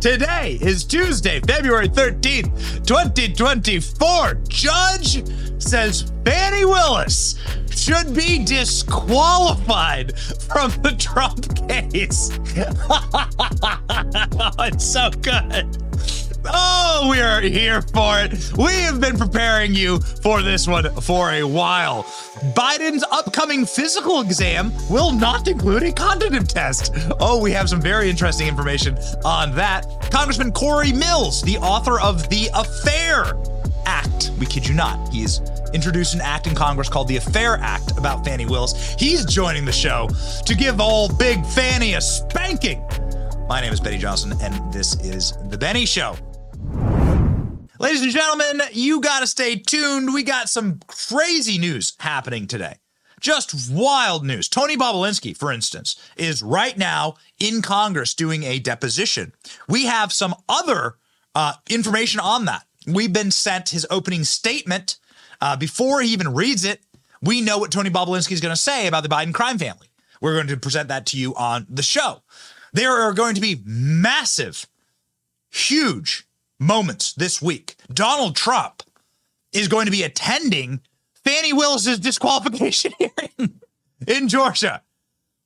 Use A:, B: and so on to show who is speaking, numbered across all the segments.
A: Today is Tuesday, February 13th, 2024. Judge says Fani Willis should be disqualified from the Trump case. oh, it's so good. Oh, we are here for it. We have been preparing you for this one for a while. Biden's upcoming physical exam will not include a cognitive test. Oh, we have some very interesting information on that. Congressman Cory Mills, the author of The Affair Act, we kid you not, he's introduced an act in Congress called the Affair Act about Fani Willis. He's joining the show to give old Big Fannie a spanking. My name is Benny Johnson, and this is The Benny Show. Ladies and gentlemen, you got to stay tuned. We got some crazy news happening today. Just wild news. Tony Bobulinski, for instance, is right now in Congress doing a deposition. We have some other uh, information on that. We've been sent his opening statement. Uh, before he even reads it, we know what Tony Bobulinski is going to say about the Biden crime family. We're going to present that to you on the show. There are going to be massive, huge moments this week. Donald Trump is going to be attending Fani Willis's disqualification hearing in Georgia.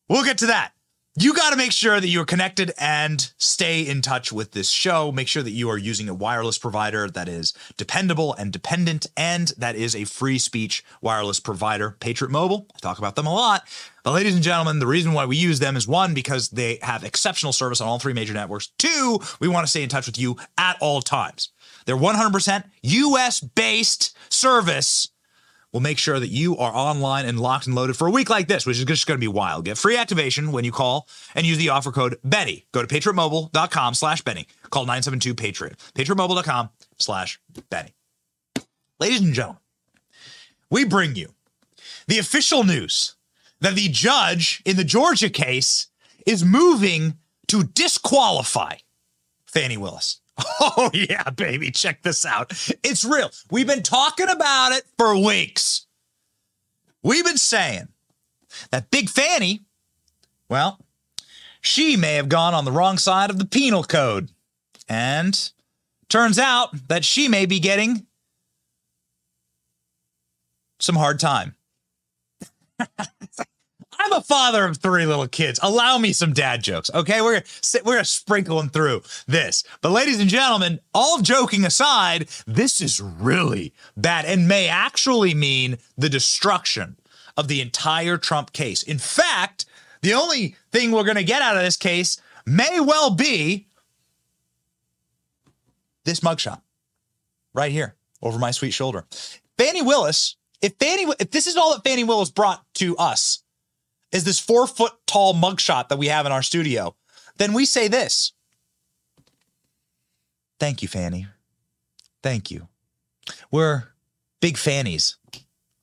A: We'll get to that. You got to make sure that you're connected and stay in touch with this show. Make sure that you are using a wireless provider that is dependable and dependent, and that is a free speech wireless provider, Patriot Mobile. I talk about them a lot. But, ladies and gentlemen, the reason why we use them is one, because they have exceptional service on all three major networks. Two, we want to stay in touch with you at all times. They're 100% US based service will make sure that you are online and locked and loaded for a week like this, which is just going to be wild. Get free activation when you call and use the offer code Benny. Go to patriotmobile.com slash Benny. Call 972-PATRIOT. patriotmobile.com slash Benny. Ladies and gentlemen, we bring you the official news that the judge in the Georgia case is moving to disqualify Fani Willis. Oh, yeah, baby. Check this out. It's real. We've been talking about it for weeks. We've been saying that Big Fanny, well, she may have gone on the wrong side of the penal code. And turns out that she may be getting some hard time. I'm a father of three little kids. Allow me some dad jokes, okay? We're gonna, we're gonna sprinkle them through this. But ladies and gentlemen, all joking aside, this is really bad and may actually mean the destruction of the entire Trump case. In fact, the only thing we're gonna get out of this case may well be this mugshot right here over my sweet shoulder. Fani Willis, if Fani, if this is all that Fani Willis brought to us, is this four foot tall mugshot that we have in our studio, then we say this. Thank you, Fanny. Thank you. We're big fannies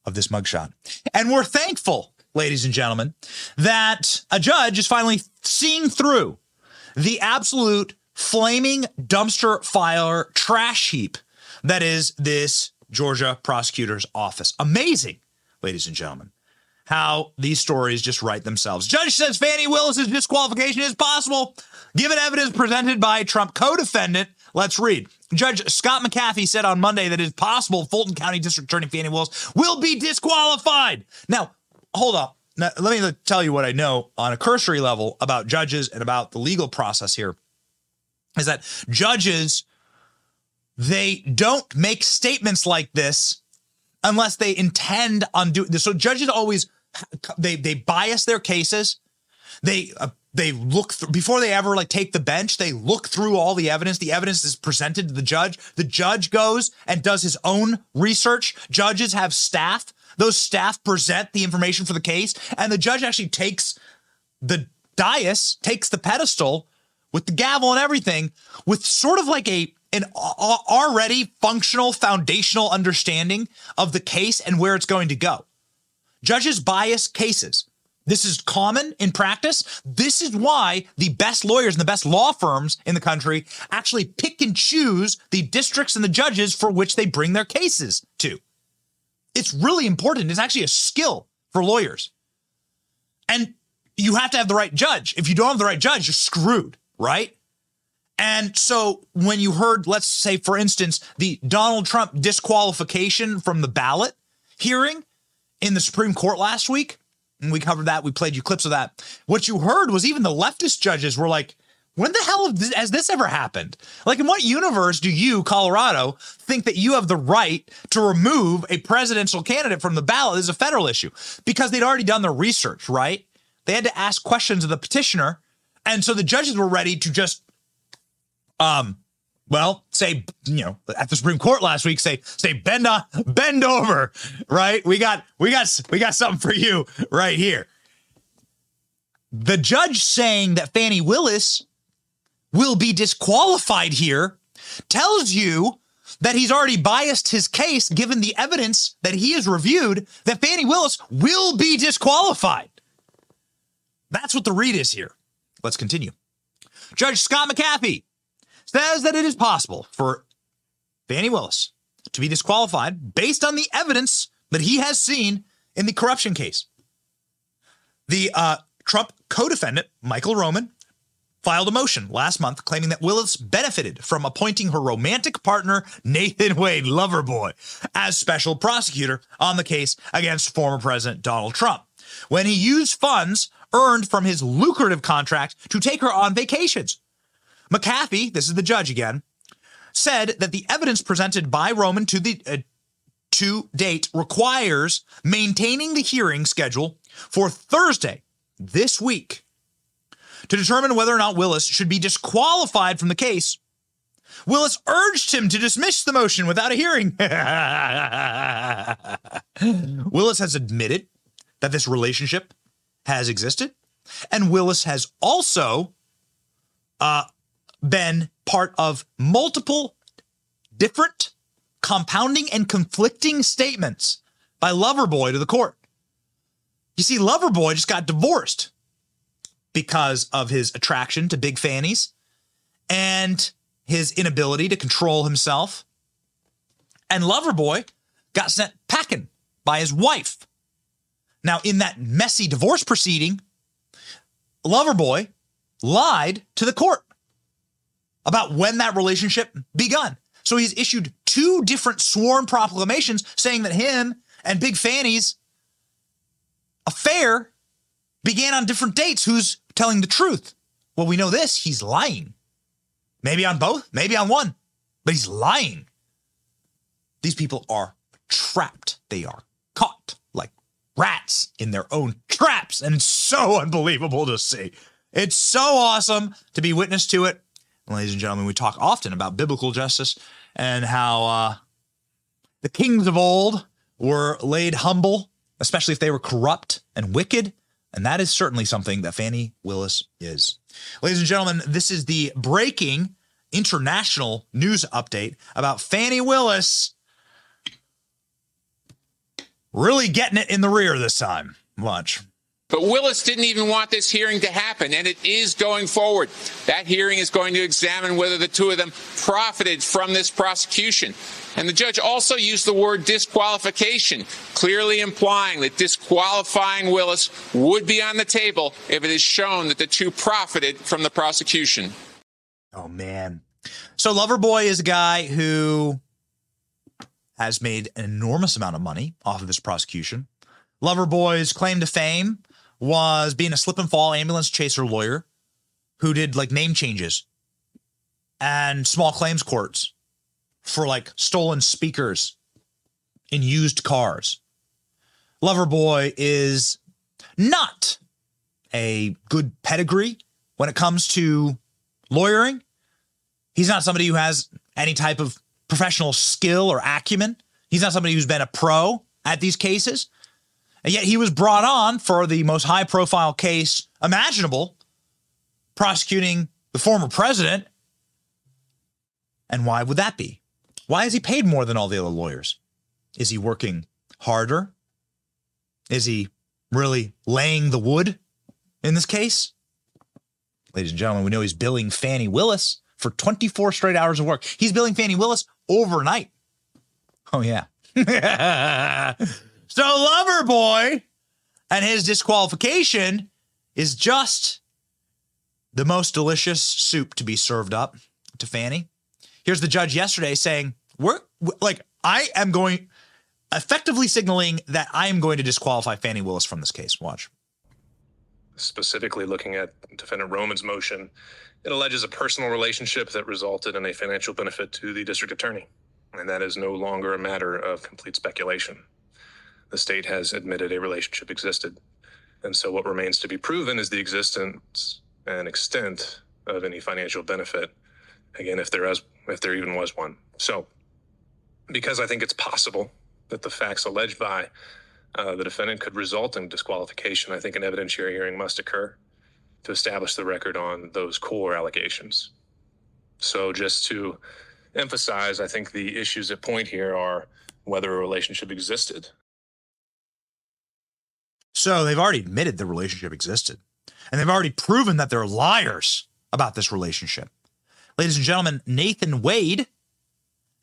A: of this mugshot. And we're thankful, ladies and gentlemen, that a judge is finally seeing through the absolute flaming dumpster fire trash heap that is this Georgia prosecutor's office. Amazing, ladies and gentlemen how these stories just write themselves. Judge says Fani Willis's disqualification is possible given evidence presented by Trump co-defendant. Let's read. Judge Scott McAfee said on Monday that it is possible Fulton County District Attorney Fani Willis will be disqualified. Now, hold on. Now, let me tell you what I know on a cursory level about judges and about the legal process here is that judges they don't make statements like this unless they intend on doing this. So judges always they they bias their cases. They uh, they look through before they ever like take the bench. They look through all the evidence. The evidence is presented to the judge. The judge goes and does his own research. Judges have staff. Those staff present the information for the case, and the judge actually takes the dais, takes the pedestal with the gavel and everything, with sort of like a an already functional foundational understanding of the case and where it's going to go. Judges bias cases. This is common in practice. This is why the best lawyers and the best law firms in the country actually pick and choose the districts and the judges for which they bring their cases to. It's really important. It's actually a skill for lawyers. And you have to have the right judge. If you don't have the right judge, you're screwed, right? And so when you heard, let's say, for instance, the Donald Trump disqualification from the ballot hearing in the Supreme Court last week, and we covered that, we played you clips of that. What you heard was even the leftist judges were like, when the hell has this ever happened? Like, in what universe do you, Colorado, think that you have the right to remove a presidential candidate from the ballot This is a federal issue? Because they'd already done their research, right? They had to ask questions of the petitioner. And so the judges were ready to just, um, well, say, you know, at the Supreme Court last week, say, say, bend, on, bend over, right? We got, we got, we got something for you right here. The judge saying that Fani Willis will be disqualified here tells you that he's already biased his case given the evidence that he has reviewed that Fani Willis will be disqualified. That's what the read is here. Let's continue. Judge Scott McAfee says that it is possible for Fani Willis to be disqualified based on the evidence that he has seen in the corruption case. The uh, Trump co defendant, Michael Roman, filed a motion last month claiming that Willis benefited from appointing her romantic partner, Nathan Wade Loverboy, as special prosecutor on the case against former President Donald Trump when he used funds earned from his lucrative contract to take her on vacations. McAfee, this is the judge again, said that the evidence presented by Roman to the uh, to date requires maintaining the hearing schedule for Thursday this week to determine whether or not Willis should be disqualified from the case. Willis urged him to dismiss the motion without a hearing. Willis has admitted that this relationship has existed, and Willis has also uh, been part of multiple different compounding and conflicting statements by Loverboy to the court. You see, Loverboy just got divorced because of his attraction to big fannies and his inability to control himself. And Loverboy got sent packing by his wife. Now, in that messy divorce proceeding, Loverboy lied to the court about when that relationship begun. So he's issued two different sworn proclamations saying that him and Big Fanny's affair began on different dates. Who's telling the truth? Well, we know this he's lying. Maybe on both, maybe on one, but he's lying. These people are trapped, they are caught like rats in their own traps. And it's so unbelievable to see. It's so awesome to be witness to it. Ladies and gentlemen, we talk often about biblical justice and how uh, the kings of old were laid humble, especially if they were corrupt and wicked. And that is certainly something that Fani Willis is. Ladies and gentlemen, this is the breaking international news update about Fani Willis really getting it in the rear this time. Watch.
B: But Willis didn't even want this hearing to happen, and it is going forward. That hearing is going to examine whether the two of them profited from this prosecution. And the judge also used the word disqualification, clearly implying that disqualifying Willis would be on the table if it is shown that the two profited from the prosecution.
A: Oh, man. So Loverboy is a guy who has made an enormous amount of money off of this prosecution. Loverboy's claim to fame was being a slip and fall ambulance chaser lawyer who did like name changes and small claims courts for like stolen speakers in used cars. Loverboy is not a good pedigree when it comes to lawyering. He's not somebody who has any type of professional skill or acumen. He's not somebody who's been a pro at these cases. And yet he was brought on for the most high profile case imaginable, prosecuting the former president. And why would that be? Why is he paid more than all the other lawyers? Is he working harder? Is he really laying the wood in this case? Ladies and gentlemen, we know he's billing Fani Willis for 24 straight hours of work. He's billing Fani Willis overnight. Oh, yeah. so, Loverboy and his disqualification is just the most delicious soup to be served up to Fani. Here's the judge yesterday saying, We're like, I am going, effectively signaling that I am going to disqualify Fani Willis from this case. Watch.
C: Specifically looking at defendant Roman's motion, it alleges a personal relationship that resulted in a financial benefit to the district attorney. And that is no longer a matter of complete speculation. The state has admitted a relationship existed. And so what remains to be proven is the existence and extent of any financial benefit. Again, if there is, if there even was one. So, because I think it's possible that the facts alleged by uh, the defendant could result in disqualification, I think an evidentiary hearing must occur to establish the record on those core allegations. So, just to emphasize, I think the issues at point here are whether a relationship existed.
A: So, they've already admitted the relationship existed, and they've already proven that they're liars about this relationship. Ladies and gentlemen, Nathan Wade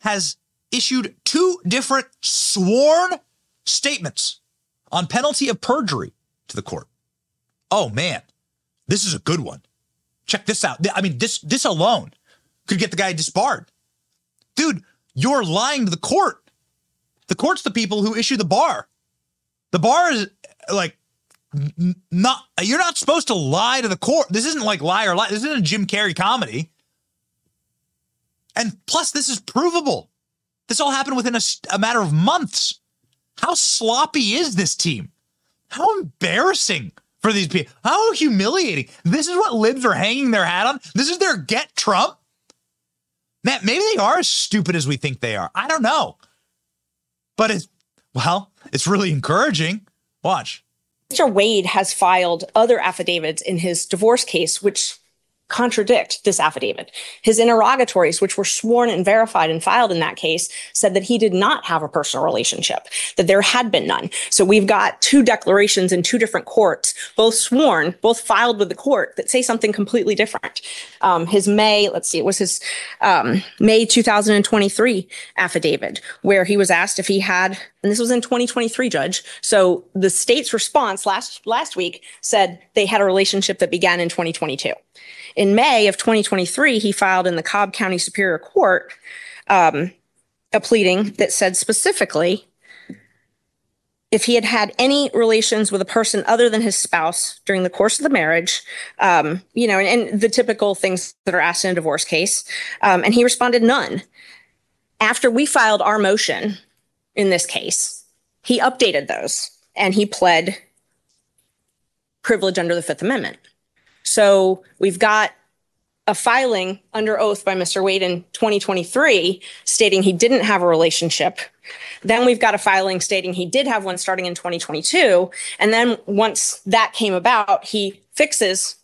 A: has issued two different sworn statements on penalty of perjury to the court. Oh man, this is a good one. Check this out. I mean, this this alone could get the guy disbarred. Dude, you're lying to the court. The court's the people who issue the bar. The bar is like not you're not supposed to lie to the court. This isn't like lie or lie. This isn't a Jim Carrey comedy. And plus, this is provable. This all happened within a, a matter of months. How sloppy is this team? How embarrassing for these people. How humiliating. This is what libs are hanging their hat on. This is their get Trump. Man, maybe they are as stupid as we think they are. I don't know. But it's, well, it's really encouraging. Watch.
D: Mr. Wade has filed other affidavits in his divorce case, which contradict this affidavit. His interrogatories, which were sworn and verified and filed in that case, said that he did not have a personal relationship, that there had been none. So we've got two declarations in two different courts, both sworn, both filed with the court, that say something completely different. Um, his May, let's see, it was his um, May 2023 affidavit, where he was asked if he had, and this was in 2023, Judge. So the state's response last last week said they had a relationship that began in 2022. In May of 2023, he filed in the Cobb County Superior Court um, a pleading that said specifically if he had had any relations with a person other than his spouse during the course of the marriage, um, you know, and, and, the typical things that are asked in a divorce case, um, and he responded none. After we filed our motion in this case, he updated those and he pled privilege under the Fifth Amendment. So we've got a filing under oath by Mr. Wade in 2023 stating he didn't have a relationship. Then we've got a filing stating he did have one starting in 2022. And then once that came about, he fixes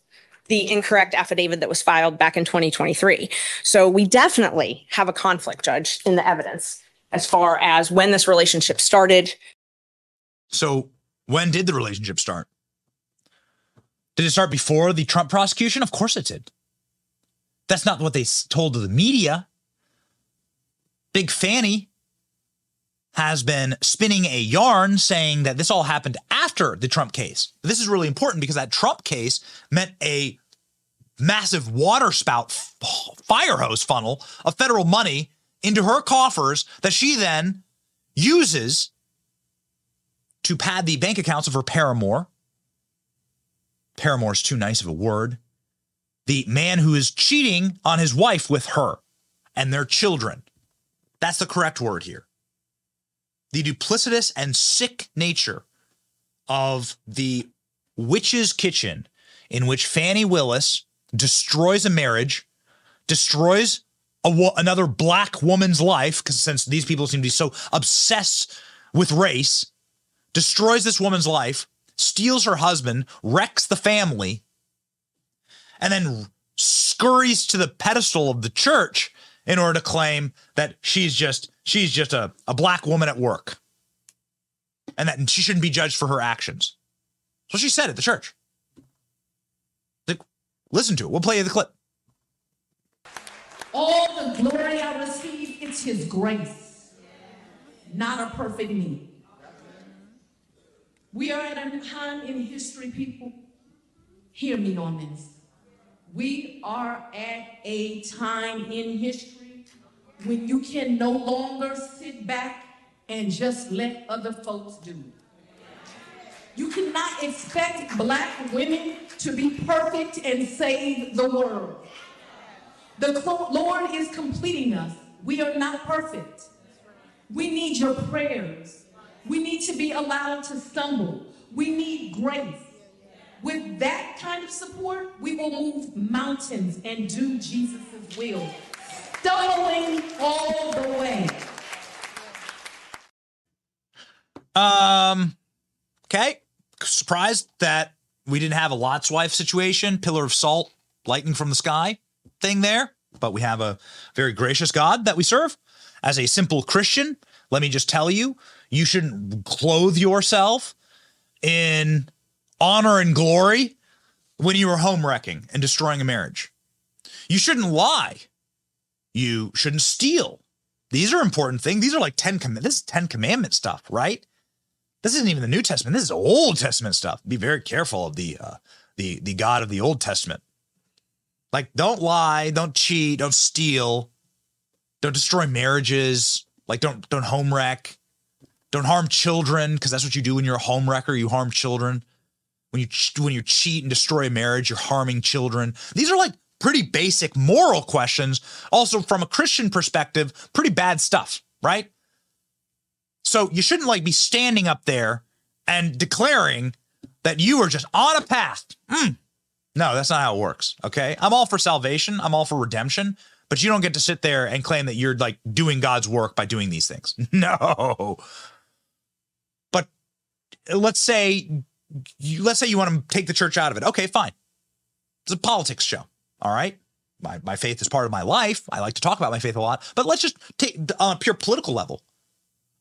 D: the incorrect affidavit that was filed back in 2023. So we definitely have a conflict, Judge, in the evidence as far as when this relationship started.
A: So when did the relationship start? Did it start before the Trump prosecution? Of course it did. That's not what they told to the media. Big Fanny has been spinning a yarn saying that this all happened after the Trump case. This is really important because that Trump case meant a massive water spout fire hose funnel of federal money into her coffers that she then uses to pad the bank accounts of her paramour paramour's too nice of a word. The man who is cheating on his wife with her and their children. That's the correct word here. The duplicitous and sick nature of the witch's kitchen in which Fani Willis destroys a marriage, destroys another black woman's life, because since these people seem to be so obsessed with race, destroys this woman's life, steals her husband, wrecks the family, and then scurries to the pedestal of the church in order to claim that she's just she's just a, a black woman at work and that she shouldn't be judged for her actions. So she said at the church. Like, listen to it. We'll play you the clip.
E: All the glory I receive, it's his grace, not a perfect me. We are at a time in history, people. Hear me on this. We are at a time in history when you can no longer sit back and just let other folks do it. You cannot expect black women to be perfect and save the world. The Lord is completing us. We are not perfect. We need your prayers. We need to be allowed to stumble. We need grace. With that kind of support, we will move mountains and do Jesus' will, stumbling all the way.
A: Um, okay. Surprised that we didn't have a Lot's wife situation, pillar of salt, lightning from the sky thing there, but we have a very gracious God that we serve. As a simple Christian, let me just tell you, you shouldn't clothe yourself in honor and glory when you are home wrecking and destroying a marriage. You shouldn't lie. You shouldn't steal. These are important things. These are like 10 com- this is 10 commandment stuff, right? This isn't even the New Testament. This is Old Testament stuff. Be very careful of the uh, the the God of the Old Testament. Like, don't lie, don't cheat, don't steal, don't destroy marriages. Like, don't don't home wreck, don't harm children because that's what you do when you're a home wrecker. You harm children. When you when you cheat and destroy a marriage, you're harming children. These are like pretty basic moral questions. Also, from a Christian perspective, pretty bad stuff, right? So you shouldn't like be standing up there and declaring that you are just on a path. Mm. No, that's not how it works. Okay. I'm all for salvation. I'm all for redemption, but you don't get to sit there and claim that you're like doing God's work by doing these things. No. Let's say you, let's say you want to take the church out of it. Okay, fine. It's a politics show. All right. My, my faith is part of my life. I like to talk about my faith a lot, but let's just take on a pure political level.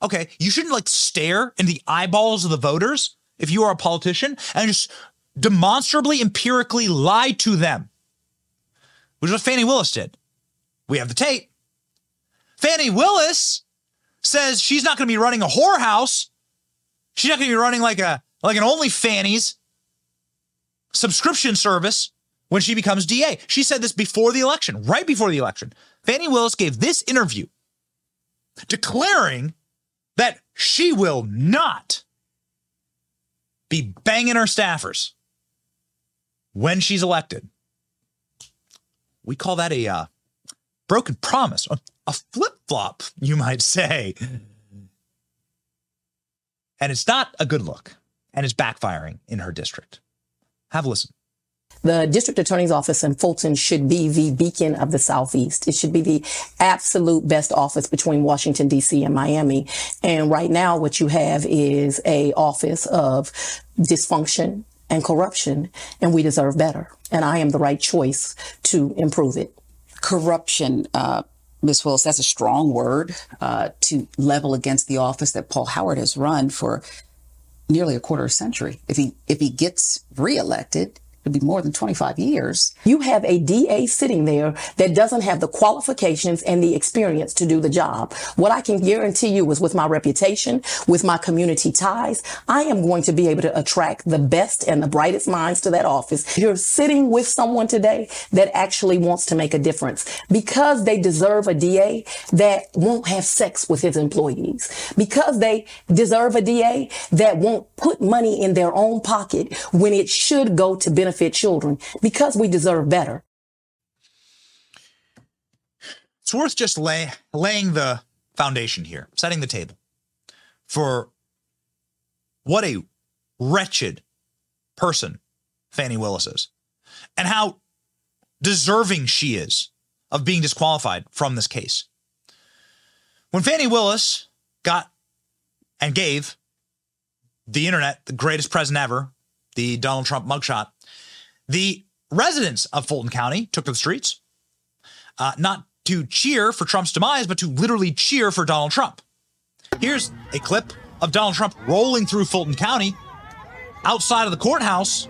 A: Okay, you shouldn't like stare in the eyeballs of the voters if you are a politician and just demonstrably, empirically lie to them, which is what Fani Willis did. We have the tape. Fani Willis says she's not going to be running a whorehouse. She's not going to be running like a like an OnlyFannies subscription service when she becomes DA. She said this before the election, right before the election. Fani Willis gave this interview declaring that she will not be banging her staffers when she's elected. We call that a uh, broken promise, a, flip flop, you might say. And it's not a good look, and it's backfiring in her district. Have a listen.
F: The district attorney's office in Fulton should be the beacon of the Southeast. It should be the absolute best office between Washington, D.C. and Miami. And right now, what you have is a office of dysfunction and corruption, and we deserve better. And I am the right choice to improve it.
G: Corruption, uh, Ms. Willis, that's a strong word uh, to level against the office that Paul Howard has run for nearly a quarter of a century. If he if he gets reelected, could be more than 25 years.
F: You have a DA sitting there that doesn't have the qualifications and the experience to do the job. What I can guarantee you is with my reputation, with my community ties, I am going to be able to attract the best and the brightest minds to that office. You're sitting with someone today that actually wants to make a difference because they deserve a DA that won't have sex with his employees, because they deserve a DA that won't put money in their own pocket when it should go to benefit benefit children because we deserve better.
A: It's worth just lay, laying the foundation here, setting the table for what a wretched person Fani Willis is and how deserving she is of being disqualified from this case. When Fani Willis got and gave the internet the greatest present ever, the Donald Trump mugshot, the residents of Fulton County took to the streets, uh, not to cheer for Trump's demise, but to literally cheer for Donald Trump. Here's a clip of Donald Trump rolling through Fulton County outside of the courthouse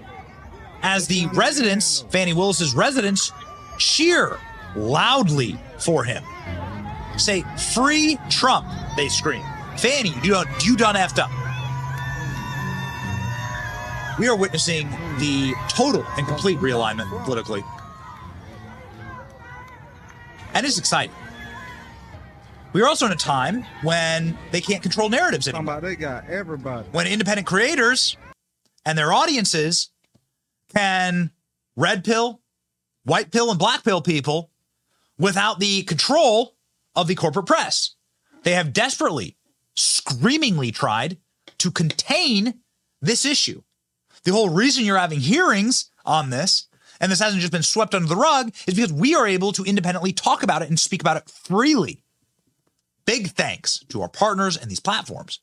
A: as the residents, Fani Willis's residents, cheer loudly for him. Say, free Trump, they scream. Fannie, you you done effed up. We are witnessing the total and complete realignment politically. And it's exciting. We are also in a time when they can't control narratives anymore.
H: Somebody, they got everybody.
A: When independent creators and their audiences can red pill, white pill, and black pill people without the control of the corporate press. They have desperately, screamingly tried to contain this issue. The whole reason you're having hearings on this, and this hasn't just been swept under the rug, is because we are able to independently talk about it and speak about it freely. Big thanks to our partners and these platforms.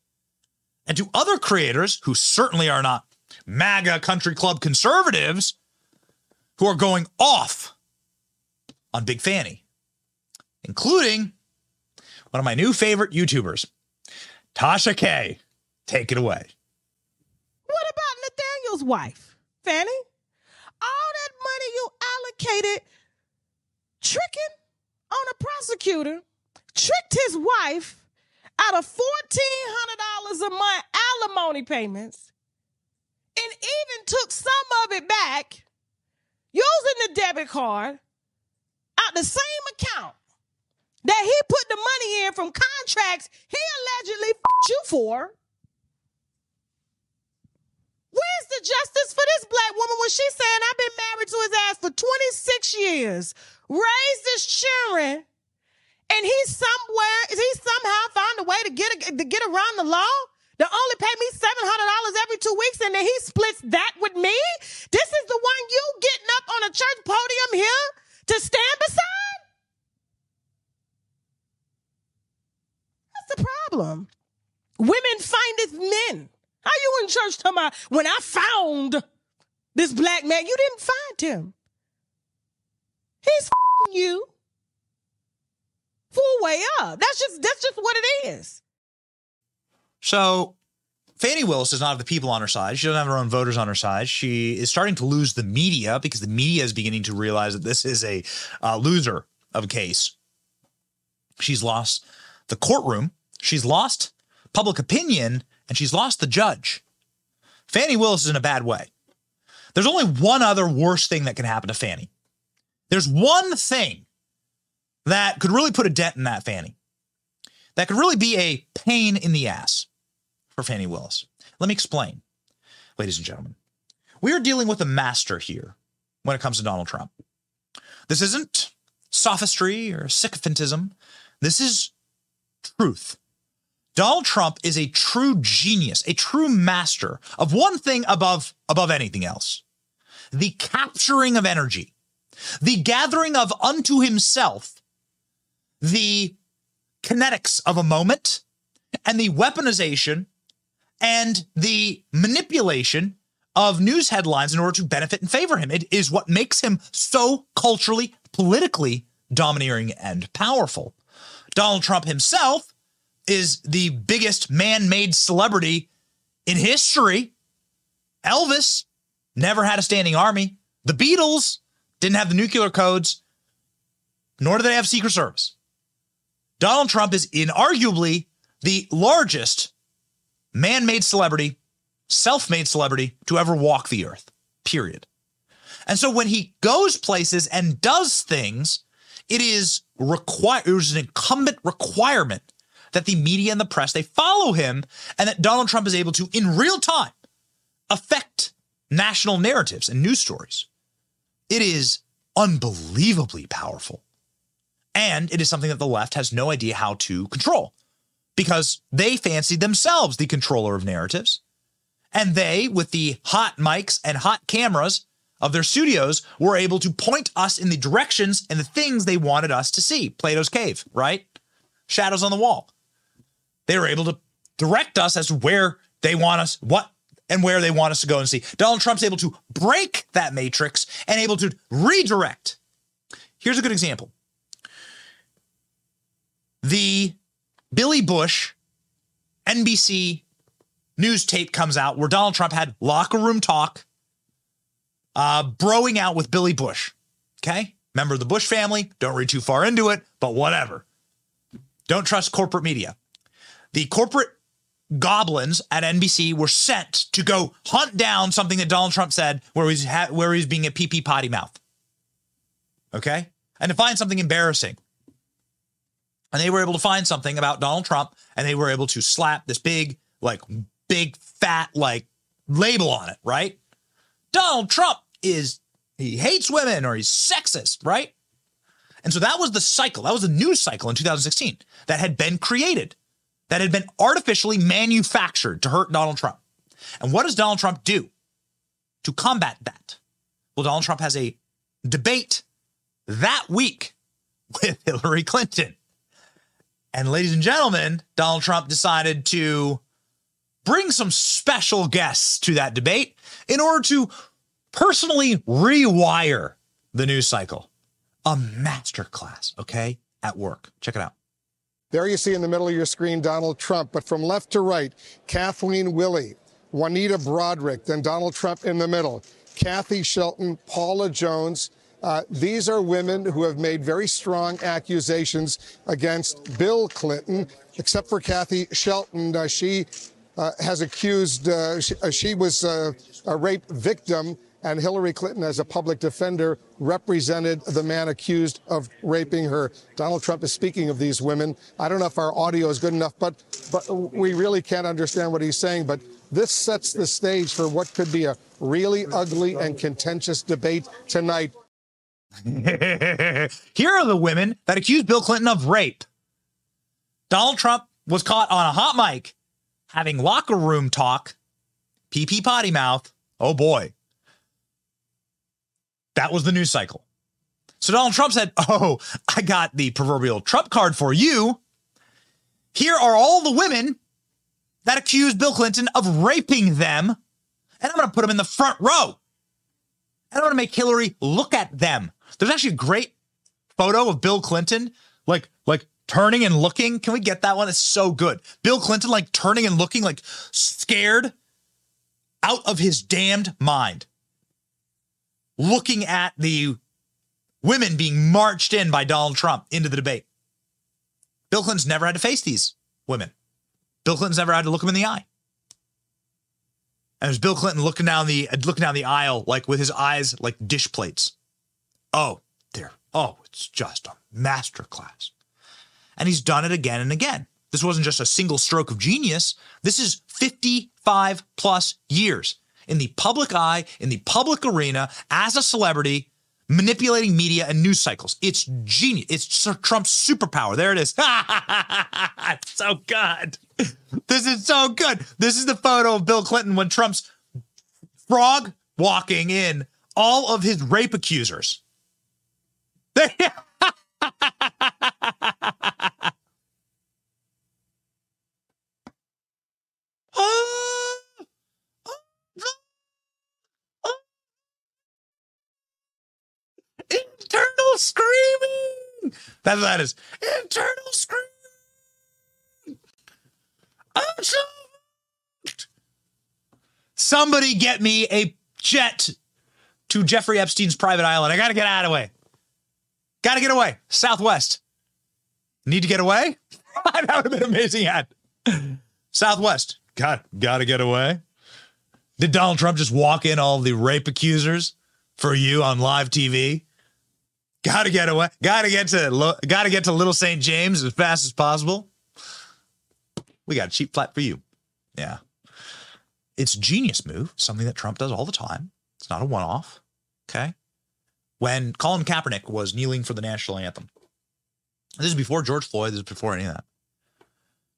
A: And to other creators who certainly are not MAGA country club conservatives who are going off on Big Fanny, including one of my new favorite YouTubers, Tasha K. Take it away.
I: Nathaniel's wife, Fanny? All that money you allocated tricking on a prosecutor, tricked his wife out of $1,400 a month alimony payments, and even took some of it back using the debit card out the same account that he put the money in from contracts he allegedly f- you for. Where's the justice for this black woman when she's saying I've been married to his ass for 26 years, raised his children, and he somewhere is he somehow found a way to get a, to get around the law? They only pay me seven hundred dollars every two weeks, and then he splits that with me. This is the one you getting up on a church podium here to stand beside. That's the problem. Women findeth men. How you in church about when I found this black man? You didn't find him. He's you. Full way up. That's just that's just what it is.
A: So Fani Willis does not have the people on her side. She doesn't have her own voters on her side. She is starting to lose the media because the media is beginning to realize that this is a uh, loser of a case. She's lost the courtroom. She's lost public opinion and she's lost the judge. Fani Willis is in a bad way. There's only one other worse thing that can happen to Fannie. There's one thing that could really put a dent in that Fannie. That could really be a pain in the ass for Fani Willis. Let me explain, ladies and gentlemen. We are dealing with a master here when it comes to Donald Trump. This isn't sophistry or sycophantism. This is truth. Donald Trump is a true genius, a true master of one thing above above anything else. The capturing of energy, the gathering of unto himself the kinetics of a moment and the weaponization and the manipulation of news headlines in order to benefit and favor him. It is what makes him so culturally, politically domineering and powerful. Donald Trump himself is the biggest man made celebrity in history. Elvis never had a standing army. The Beatles didn't have the nuclear codes, nor do they have Secret Service. Donald Trump is inarguably the largest man made celebrity, self made celebrity to ever walk the earth, period. And so when he goes places and does things, it is required, it was an incumbent requirement that the media and the press they follow him and that Donald Trump is able to in real time affect national narratives and news stories. It is unbelievably powerful. And it is something that the left has no idea how to control because they fancy themselves the controller of narratives. And they, with the hot mics and hot cameras of their studios, were able to point us in the directions and the things they wanted us to see. Plato's cave, right? Shadows on the wall. They were able to direct us as to where they want us, what and where they want us to go and see. Donald Trump's able to break that matrix and able to redirect. Here's a good example. The Billy Bush NBC news tape comes out where Donald Trump had locker room talk, uh, broing out with Billy Bush. Okay. Member of the Bush family. Don't read too far into it, but whatever. Don't trust corporate media. The corporate goblins at NBC were sent to go hunt down something that Donald Trump said where he's ha- where he's being a pee pee potty mouth. Okay? And to find something embarrassing. And they were able to find something about Donald Trump and they were able to slap this big, like, big, fat, like, label on it, right? Donald Trump is, he hates women or he's sexist, right? And so that was the cycle. That was the news cycle in 2016 that had been created, that had been artificially manufactured to hurt Donald Trump. And what does Donald Trump do to combat that? Well, Donald Trump has a debate that week with Hillary Clinton. And ladies and gentlemen, Donald Trump decided to bring some special guests to that debate in order to personally rewire the news cycle. A masterclass, okay, at work. Check it out.
H: There you see in the middle of your screen Donald Trump, but from left to right, Kathleen Willey, Juanita Broaddrick, then Donald Trump in the middle, Kathy Shelton, Paula Jones, uh, these are women who have made very strong accusations against Bill Clinton, except for Kathy Shelton. Uh, she uh, has accused, uh, she, uh, she, was uh, a rape victim, and Hillary Clinton, as a public defender, represented the man accused of raping her. Donald Trump is speaking of these women. I don't know if our audio is good enough, but, but we really can't understand what he's saying. But this sets the stage for what could be a really ugly and contentious debate tonight.
A: Here are the women that accused Bill Clinton of rape. Donald Trump was caught on a hot mic having locker room talk, pee pee potty mouth. Oh boy. That was the news cycle. So Donald Trump said, Oh, I got the proverbial Trump card for you. Here are all the women that accused Bill Clinton of raping them, and I'm going to put them in the front row. And I'm going to make Hillary look at them. There's actually a great photo of Bill Clinton, like like turning and looking. Can we get that one? It's so good. Bill Clinton like turning and looking like scared out of his damned mind. Looking at the women being marched in by Donald Trump into the debate. Bill Clinton's never had to face these women. Bill Clinton's never had to look them in the eye. And there's Bill Clinton looking down the looking down the aisle like with his eyes like dish plates. Oh, there. Oh, it's just a masterclass. And he's done it again and again. This wasn't just a single stroke of genius. This is 55 plus years in the public eye, in the public arena, as a celebrity, manipulating media and news cycles. It's genius. It's Trump's superpower. There it is. so good. This is so good. This is the photo of Bill Clinton when Trump's frog walking in all of his rape accusers. Internal That's what that is. Internal. I'm so Somebody get me a jet to Jeffrey Epstein's private island. I got to get out of the way. Got to get away. Southwest. Need to get away? that would have been amazing ad. Southwest. Got, got to get away. Did Donald Trump just walk in all the rape accusers for you on live TV? Got to get away. Got to get to got to get to Little St. James as fast as possible. We got a cheap flat for you. Yeah. It's genius move, something that Trump does all the time. It's not a one-off. Okay. When Colin Kaepernick was kneeling for the national anthem. This is before George Floyd, this is before any of that.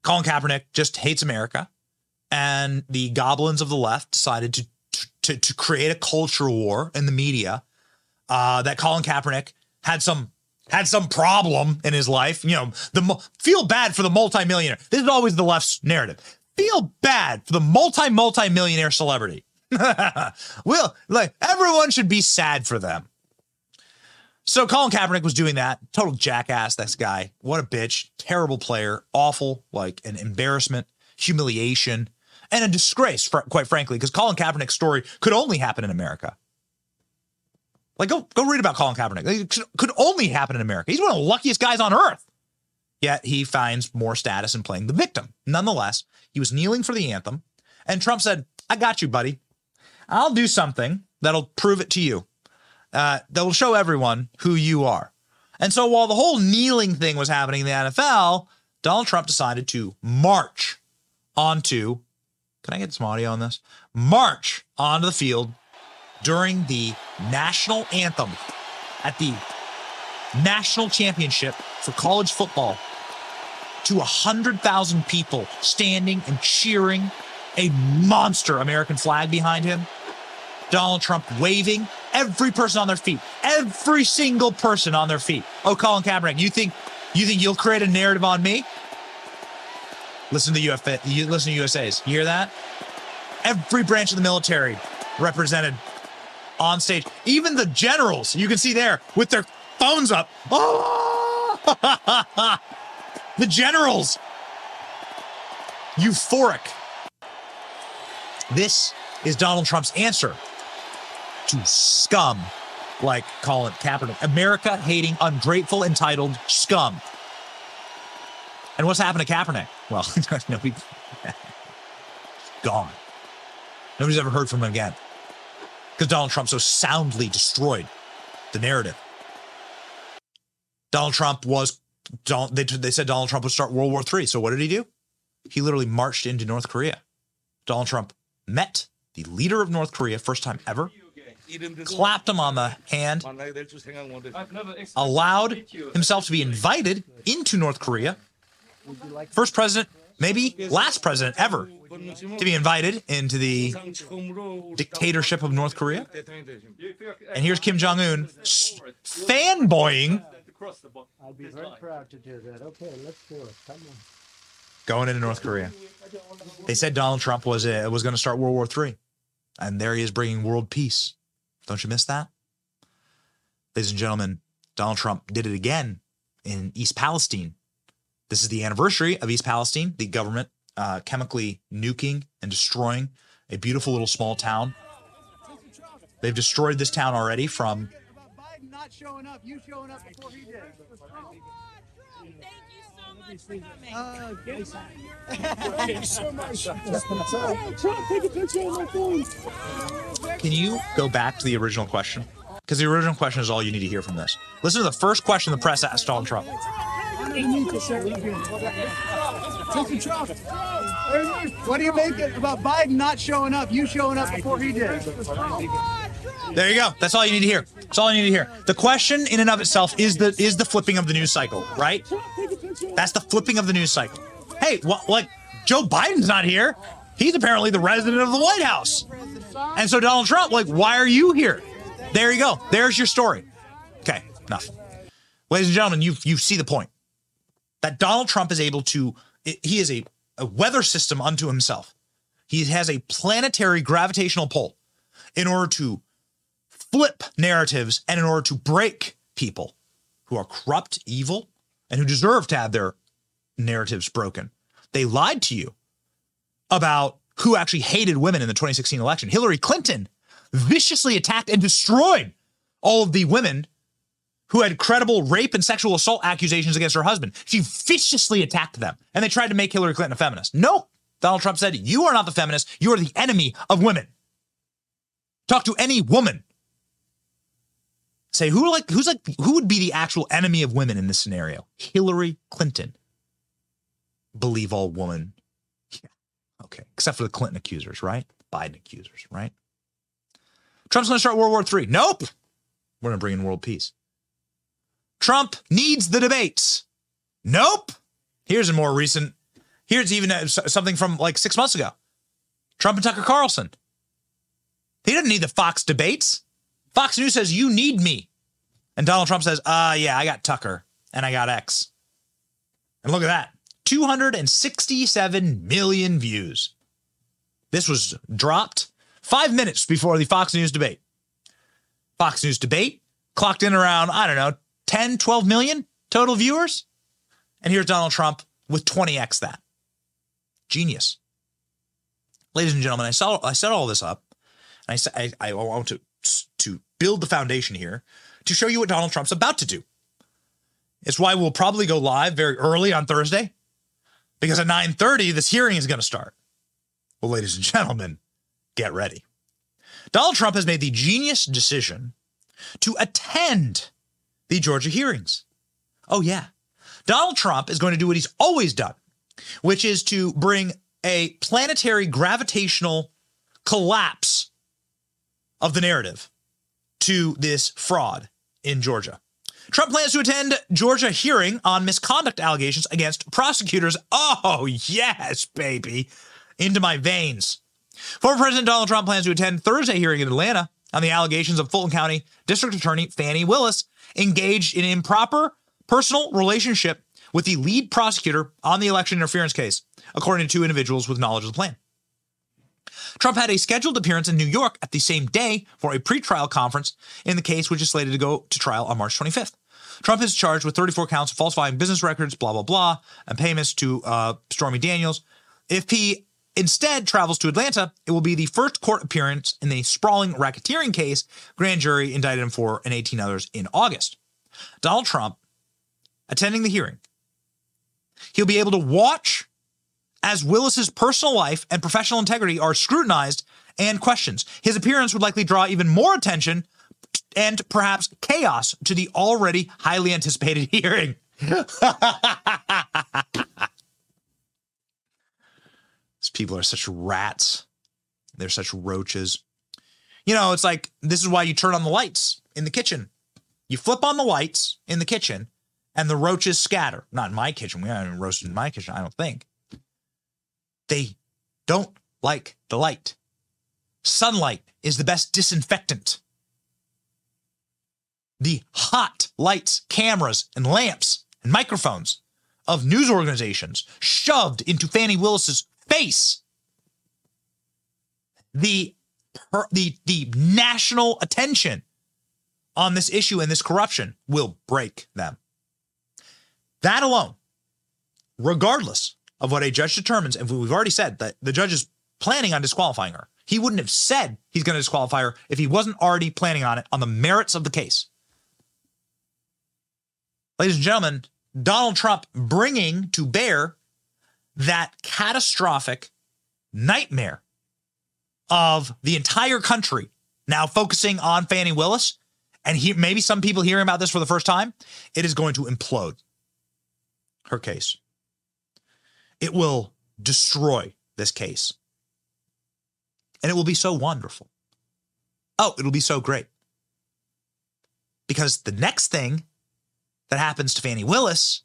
A: Colin Kaepernick just hates America. And the goblins of the left decided to to, to create a culture war in the media uh, that Colin Kaepernick had some had some problem in his life. You know, the feel bad for the multimillionaire. This is always the left's narrative. feel bad for the multi multi millionaire celebrity. well, like everyone should be sad for them. So Colin Kaepernick was doing that. Total jackass, this guy. What a bitch. Terrible player. Awful, like an embarrassment, humiliation, and a disgrace, fr- quite frankly, because Colin Kaepernick's story could only happen in America. Like, go go read about Colin Kaepernick. It could- only happen in America. He's one of the luckiest guys on earth. Yet he finds more status in playing the victim. Nonetheless, he was kneeling for the anthem, and Trump said, I got you, buddy. I'll do something that'll prove it to you, uh, that will show everyone who you are. And so while the whole kneeling thing was happening in the NFL, Donald Trump decided to march onto, can I get some audio on this? March onto the field during the national anthem at the national championship for college football to 100,000 people standing and cheering a monster American flag behind him. Donald Trump waving every person on their feet, every single person on their feet. Oh, Colin Kaepernick, you think you think you'll create a narrative on me? Listen to the UFA, listen to USA's. You hear that? Every branch of the military represented on stage. Even the generals, you can see there with their phones up. Oh! the generals. Euphoric. This is Donald Trump's answer to scum like Colin Kaepernick. America hating, ungrateful, entitled scum. And what's happened to Kaepernick? Well, nobody gone. Nobody's ever heard from him again. Because Donald Trump so soundly destroyed the narrative. Donald Trump was Donald, they, they said Donald Trump would start World War III. So what did he do? He literally marched into North Korea. Donald Trump met the leader of North Korea, first time ever, clapped him on the hand, allowed himself to be invited into North Korea. First president, maybe last president ever, to be invited into the dictatorship of North Korea. And here's Kim Jong Un fanboying,
J: I'd be very proud to do that. Okay, let's do it. Come on.
A: going into North Korea. They said Donald Trump was uh, was going to start World War III, and there he is bringing world peace. Don't you miss that, ladies and gentlemen? Donald Trump did it again in East Palestine. This is the anniversary of East Palestine, the government uh, chemically nuking and destroying a beautiful little small town. They've destroyed this town already from
J: so.
A: Can you go back to the original question? Because the original question is all you need to hear from this. Listen to the first question the press asked Donald Trump.
J: What do you make it about Biden not showing up, you showing up before he did?
A: There you go. That's all you need to hear. That's all you need to hear. The question in and of itself is the is the flipping of the news cycle, right? That's the flipping of the news cycle. Hey, well, like Joe Biden's not here. He's apparently the resident of the White House. And so Donald Trump, like, why are you here? There you go. There's your story. Okay, enough. Ladies and gentlemen, you you see the point. That Donald Trump is able to he is a, a weather system unto himself. He has a planetary gravitational pull in order to flip narratives and in order to break people who are corrupt, evil, and who deserve to have their narratives broken. They lied to you about who actually hated women in the 2016 election. Hillary Clinton viciously attacked and destroyed all of the women who had credible rape and sexual assault accusations against her husband. She viciously attacked them, and they tried to make Hillary Clinton a feminist. No, Donald Trump said, You are not the feminist. You are the enemy of women. Talk to any woman. Say who like who's like who would be the actual enemy of women in this scenario? Hillary Clinton. Believe all woman. Yeah. Okay. Except for the Clinton accusers, right? Biden accusers, right? Trump's gonna start World War III. Nope. We're gonna bring in world peace. Trump needs the debates. Nope. Here's a more recent. Here's even uh, something from like six months ago. Trump and Tucker Carlson. He doesn't need the Fox debates. Fox News says you need me, and Donald Trump says, "Uh, yeah, I got Tucker and I got X." And look at that. 267 million views. This was dropped five minutes before the Fox News debate. Fox News debate clocked in around, I don't know, 10, 12 million total viewers. And here's Donald Trump with 20x that. Genius. Ladies and gentlemen, I saw I set all this up, and I I, I want to to build the foundation here to show you what Donald Trump's about to do. It's why we'll probably go live very early on Thursday, because at 9:30 this hearing is going to start. Well, ladies and gentlemen, get ready. Donald Trump has made the genius decision to attend the Georgia hearings. Oh yeah. Donald Trump is going to do what he's always done, which is to bring a planetary gravitational collapse of the narrative to this fraud in Georgia. Trump plans to attend Georgia hearing on misconduct allegations against prosecutors. Oh, yes, baby. Into my veins. Former President Donald Trump plans to attend Thursday hearing in Atlanta on the allegations of Fulton County District Attorney Fani Willis engaged in improper personal relationship with the lead prosecutor on the election interference case, according to two individuals with knowledge of the plan. Trump had a scheduled appearance in New York at the same day for a pretrial conference in the case, which is slated to go to trial on March 25th. Trump is charged with 34 counts of falsifying business records, blah, blah, blah, and payments to uh, Stormy Daniels. If he instead travels to Atlanta, it will be the first court appearance in the sprawling racketeering case grand jury indicted him for and 18 others in August. Donald Trump attending the hearing. He'll be able to watch as Willis's personal life and professional integrity are scrutinized and questions. His appearance would likely draw even more attention and perhaps chaos to the already highly anticipated hearing. These people are such rats. They're such roaches. You know, it's like this is why you turn on the lights in the kitchen. You flip on the lights in the kitchen and the roaches scatter. Not in my kitchen. We haven't roasted in my kitchen, I don't think. They don't like the light. Sunlight is the best disinfectant. The hot lights, cameras, and lamps and microphones of news organizations shoved into Fani Willis's face. The, the, the national attention on this issue and this corruption will break them. That alone, regardless of what a judge determines, and we've already said that the judge is planning on disqualifying her. He wouldn't have said he's going to disqualify her if he wasn't already planning on it on the merits of the case. Ladies and gentlemen, Donald Trump bringing to bear that catastrophic nightmare of the entire country now focusing on Fani Willis, and he, maybe some people hearing about this for the first time, it is going to implode her case. It will destroy this case. And it will be so wonderful. Oh, it'll be so great. Because the next thing that happens to Fani Willis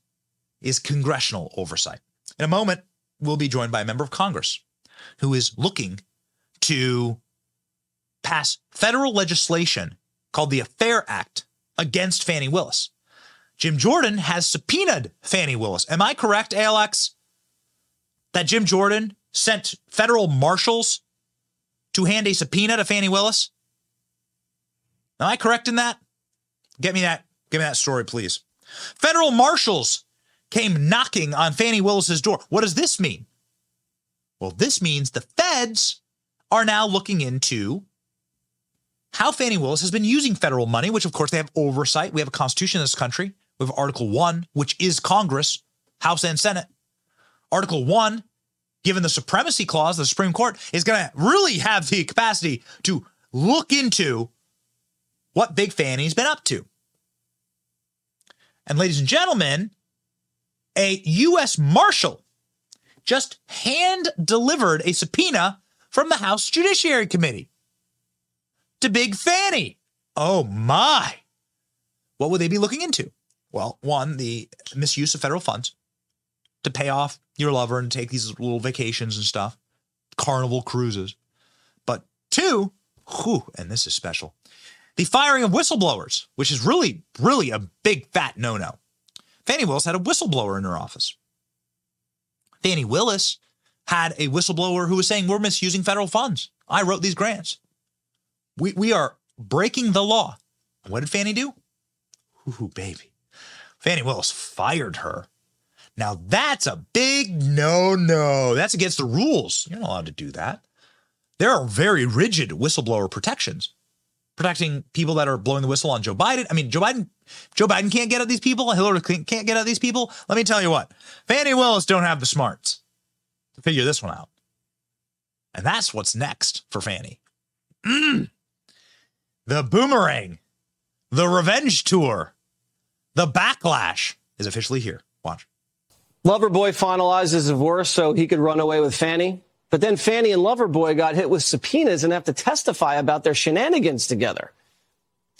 A: is congressional oversight. In a moment, we'll be joined by a member of Congress who is looking to pass federal legislation called the Affair Act against Fani Willis. Jim Jordan has subpoenaed Fani Willis. Am I correct, ALX? That Jim Jordan sent federal marshals to hand a subpoena to Fani Willis? Am I correct in that? Get me that, give me that story, please. Federal marshals came knocking on Fani Willis's door. What does this mean? Well, this means the feds are now looking into how Fani Willis has been using federal money, which of course they have oversight. We have a constitution in this country. We have Article 1, which is Congress, House and Senate. Article 1, given the supremacy clause, the Supreme Court is going to really have the capacity to look into what Big Fani's been up to. And ladies and gentlemen, a U.S. Marshal just hand delivered a subpoena from the House Judiciary Committee to Big Fani. Oh my. What would they be looking into? Well, one, the misuse of federal funds to pay off your lover and take these little vacations and stuff, carnival cruises. But two, whew, and this is special, the firing of whistleblowers, which is really, really a big fat no no. Fani Willis had a whistleblower in her office. Fani Willis had a whistleblower who was saying we're misusing federal funds. I wrote these grants. We we are breaking the law. What did Fani do? Ooh, baby. Fani Willis fired her. Now that's a big no no. That's against the rules. You're not allowed to do that. There are very rigid whistleblower protections protecting people that are blowing the whistle on Joe Biden. I mean, Joe Biden, Joe Biden can't get at these people. Hillary Clinton can't get at these people. Let me tell you what, Fani Willis don't have the smarts to figure this one out. And that's what's next for Fani. Mm. The boomerang, the revenge tour, the backlash is officially here. Watch.
K: Loverboy finalizes divorce so he could run away with Fani. But then Fani and Loverboy got hit with subpoenas and have to testify about their shenanigans together.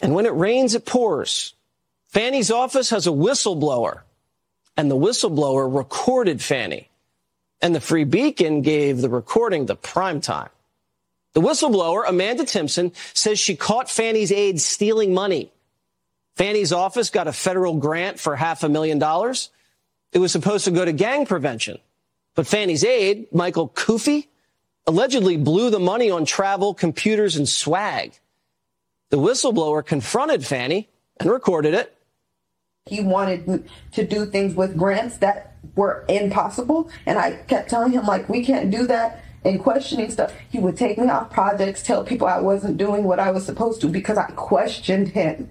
K: And when it rains, it pours. Fani's office has a whistleblower, and the whistleblower recorded Fani. And the Free Beacon gave the recording the prime time. The whistleblower, Amanda Timpson, says she caught Fani's aide stealing money. Fani's office got a federal grant for half a million dollars. It was supposed to go to gang prevention. But Fani's aide, Michael Cuffee, allegedly blew the money on travel, computers, and swag. The whistleblower confronted Fani and recorded it.
L: He wanted to do things with grants that were impossible. And I kept telling him, like, we can't do that and questioning stuff. He would take me off projects, tell people I wasn't doing what I was supposed to because I questioned him.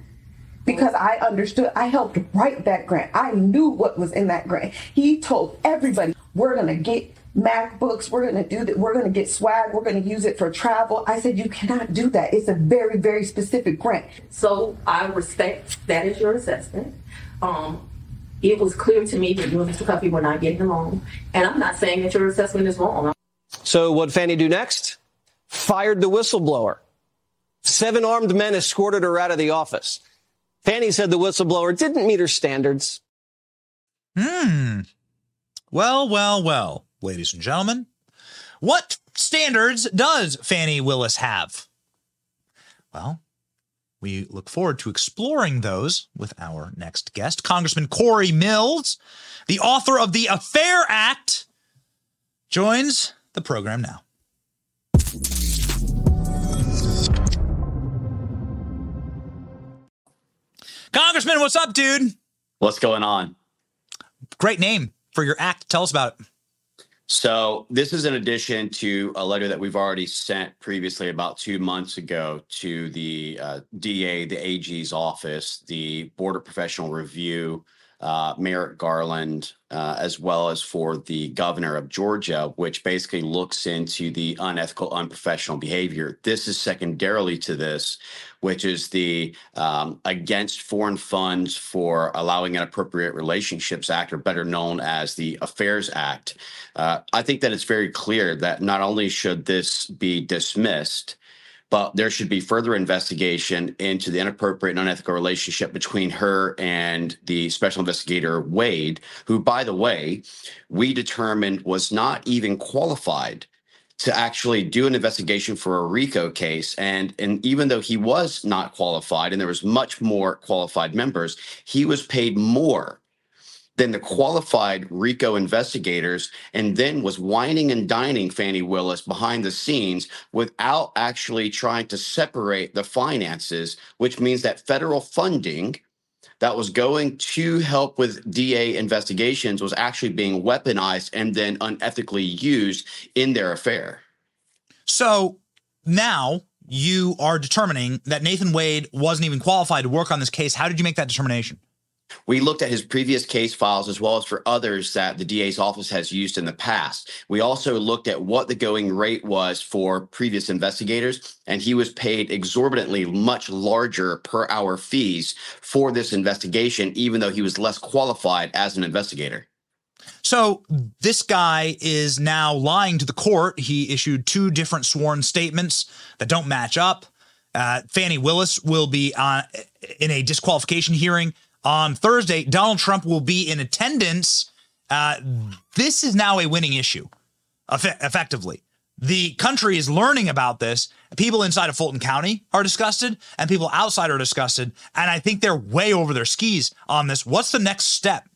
L: Because I understood, I helped write that grant. I knew what was in that grant. He told everybody, we're going to get MacBooks. We're going to do that. We're going to get swag. We're going to use it for travel. I said, you cannot do that. It's a very, very specific grant.
E: So I respect that is your assessment. Um, it was clear to me that you and Mr. Cuffee were not getting along. And I'm not saying that your assessment is wrong.
K: So what Fani do next? Fired the whistleblower. Seven armed men escorted her out of the office. Fani said the whistleblower didn't meet her standards.
A: Hmm. Well, well, well, ladies and gentlemen. What standards does Fani Willis have? Well, we look forward to exploring those with our next guest, Congressman Cory Mills, the author of the Affair Act, joins the program now. Congressman, what's up, dude?
M: What's going on?
A: Great name for your act. Tell us about it.
M: So, this is in addition to a letter that we've already sent previously about two months ago to the uh, DA, the AG's office, the Board of Professional Review, uh, Merrick Garland, uh, as well as for the governor of Georgia, which basically looks into the unethical, unprofessional behavior. This is secondarily to this, which is the um, Against Foreign Funds for Allowing Inappropriate Relationships Act, or better known as the Affairs Act. Uh, I think that it's very clear that not only should this be dismissed, but there should be further investigation into the inappropriate and unethical relationship between her and the special investigator Wade, who, by the way, we determined was not even qualified to actually do an investigation for a RICO case. And, and even though he was not qualified and there was much more qualified members, he was paid more than the qualified RICO investigators and then was wining and dining Fani Willis behind the scenes without actually trying to separate the finances, which means that federal funding that was going to help with DA investigations was actually being weaponized and then unethically used in their affair.
A: So now you are determining that Nathan Wade wasn't even qualified to work on this case. How did you make that determination?
M: We looked at his previous case files as well as for others that the DA's office has used in the past. We also looked at what the going rate was for previous investigators, and he was paid exorbitantly much larger per hour fees for this investigation, even though he was less qualified as an investigator.
A: So this guy is now lying to the court. He issued two different sworn statements that don't match up. Uh, Fani Willis will be on in a disqualification hearing on Thursday. Donald Trump will be in attendance. Uh, this is now a winning issue, eff- effectively. The country is learning about this. People inside of Fulton County are disgusted, and people outside are disgusted. And I think they're way over their skis on this. What's the next step?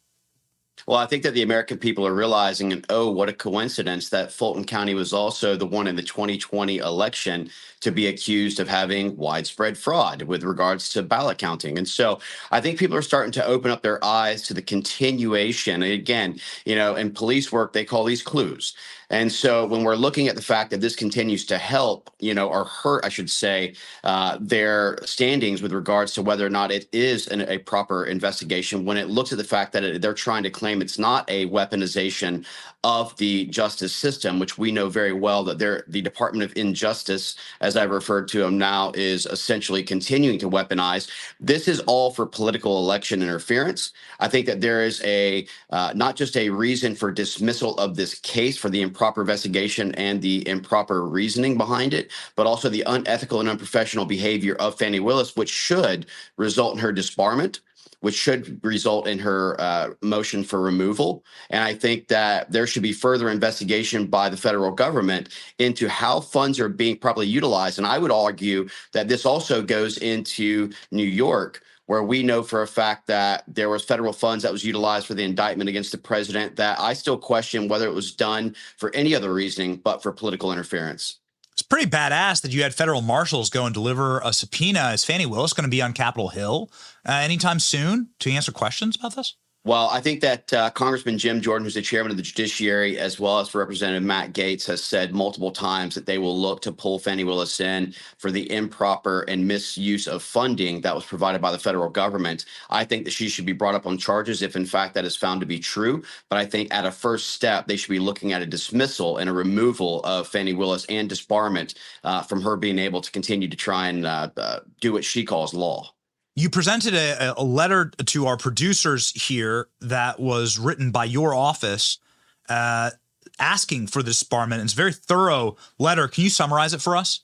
M: Well, I think that the American people are realizing, and oh, what a coincidence that Fulton County was also the one in the 2020 election to be accused of having widespread fraud with regards to ballot counting. And so I think people are starting to open up their eyes to the continuation. And again, you know, in police work, they call these clues. And so when we're looking at the fact that this continues to help, you know, or hurt, I should say, uh, their standings with regards to whether or not it is an, a proper investigation, when it looks at the fact that it, they're trying to claim it's not a weaponization of the justice system, which we know very well that they're, the Department of Injustice, as I've referred to him now, is essentially continuing to weaponize. This is all for political election interference. I think that there is a uh, not just a reason for dismissal of this case for the improper investigation and the improper reasoning behind it, but also the unethical and unprofessional behavior of Fani Willis, which should result in her disbarment which should result in her uh, motion for removal. And I think that there should be further investigation by the federal government into how funds are being properly utilized. And I would argue that this also goes into New York where we know for a fact that there was federal funds that was utilized for the indictment against the president that I still question whether it was done for any other reasoning but for political interference.
A: Pretty badass that you had federal marshals go and deliver a subpoena. Is Fani Willis going to be on Capitol Hill uh, anytime soon to answer questions about this?
M: Well, I think that uh, Congressman Jim Jordan, who's the chairman of the judiciary, as well as Representative Matt Gaetz, has said multiple times that they will look to pull Fani Willis in for the improper and misuse of funding that was provided by the federal government. I think that she should be brought up on charges if, in fact, that is found to be true. But I think at a first step, they should be looking at a dismissal and a removal of Fani Willis and disbarment uh, from her being able to continue to try and uh, uh do what she calls law.
A: You presented a, a, letter to our producers here that was written by your office uh, asking for this disbarment. It's a very thorough letter. Can you summarize it for us?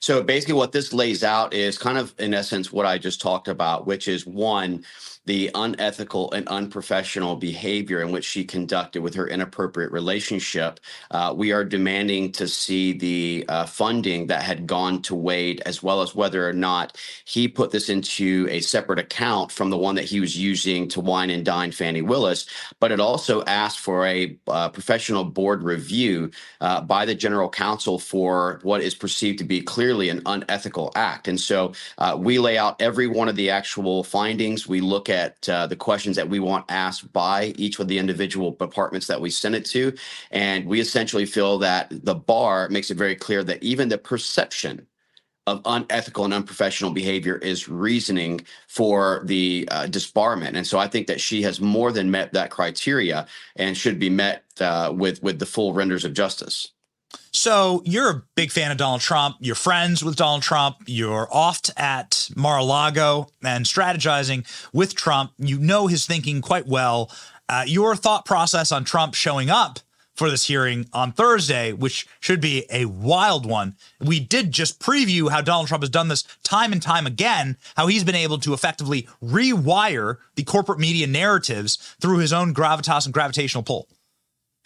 M: So basically, what this lays out is kind of, in essence, what I just talked about, which is one, the unethical and unprofessional behavior in which she conducted with her inappropriate relationship. Uh, we are demanding to see the uh, funding that had gone to Wade, as well as whether or not he put this into a separate account from the one that he was using to wine and dine Fani Willis. But it also asked for a uh, professional board review uh, by the general counsel for what is perceived to be clearly an unethical act. And so uh, we lay out every one of the actual findings. We look at uh, the questions that we want asked by each of the individual departments that we send it to. And we essentially feel that the bar makes it very clear that even the perception of unethical and unprofessional behavior is reasoning for the uh, disbarment. And so I think that she has more than met that criteria and should be met uh, with with the full renders of justice.
A: So you're a big fan of Donald Trump. You're friends with Donald Trump. You're oft at Mar-a-Lago and strategizing with Trump. You know his thinking quite well. Uh, your thought process on Trump showing up for this hearing on Thursday, which should be a wild one. We did just preview how Donald Trump has done this time and time again, how he's been able to effectively rewire the corporate media narratives through his own gravitas and gravitational pull.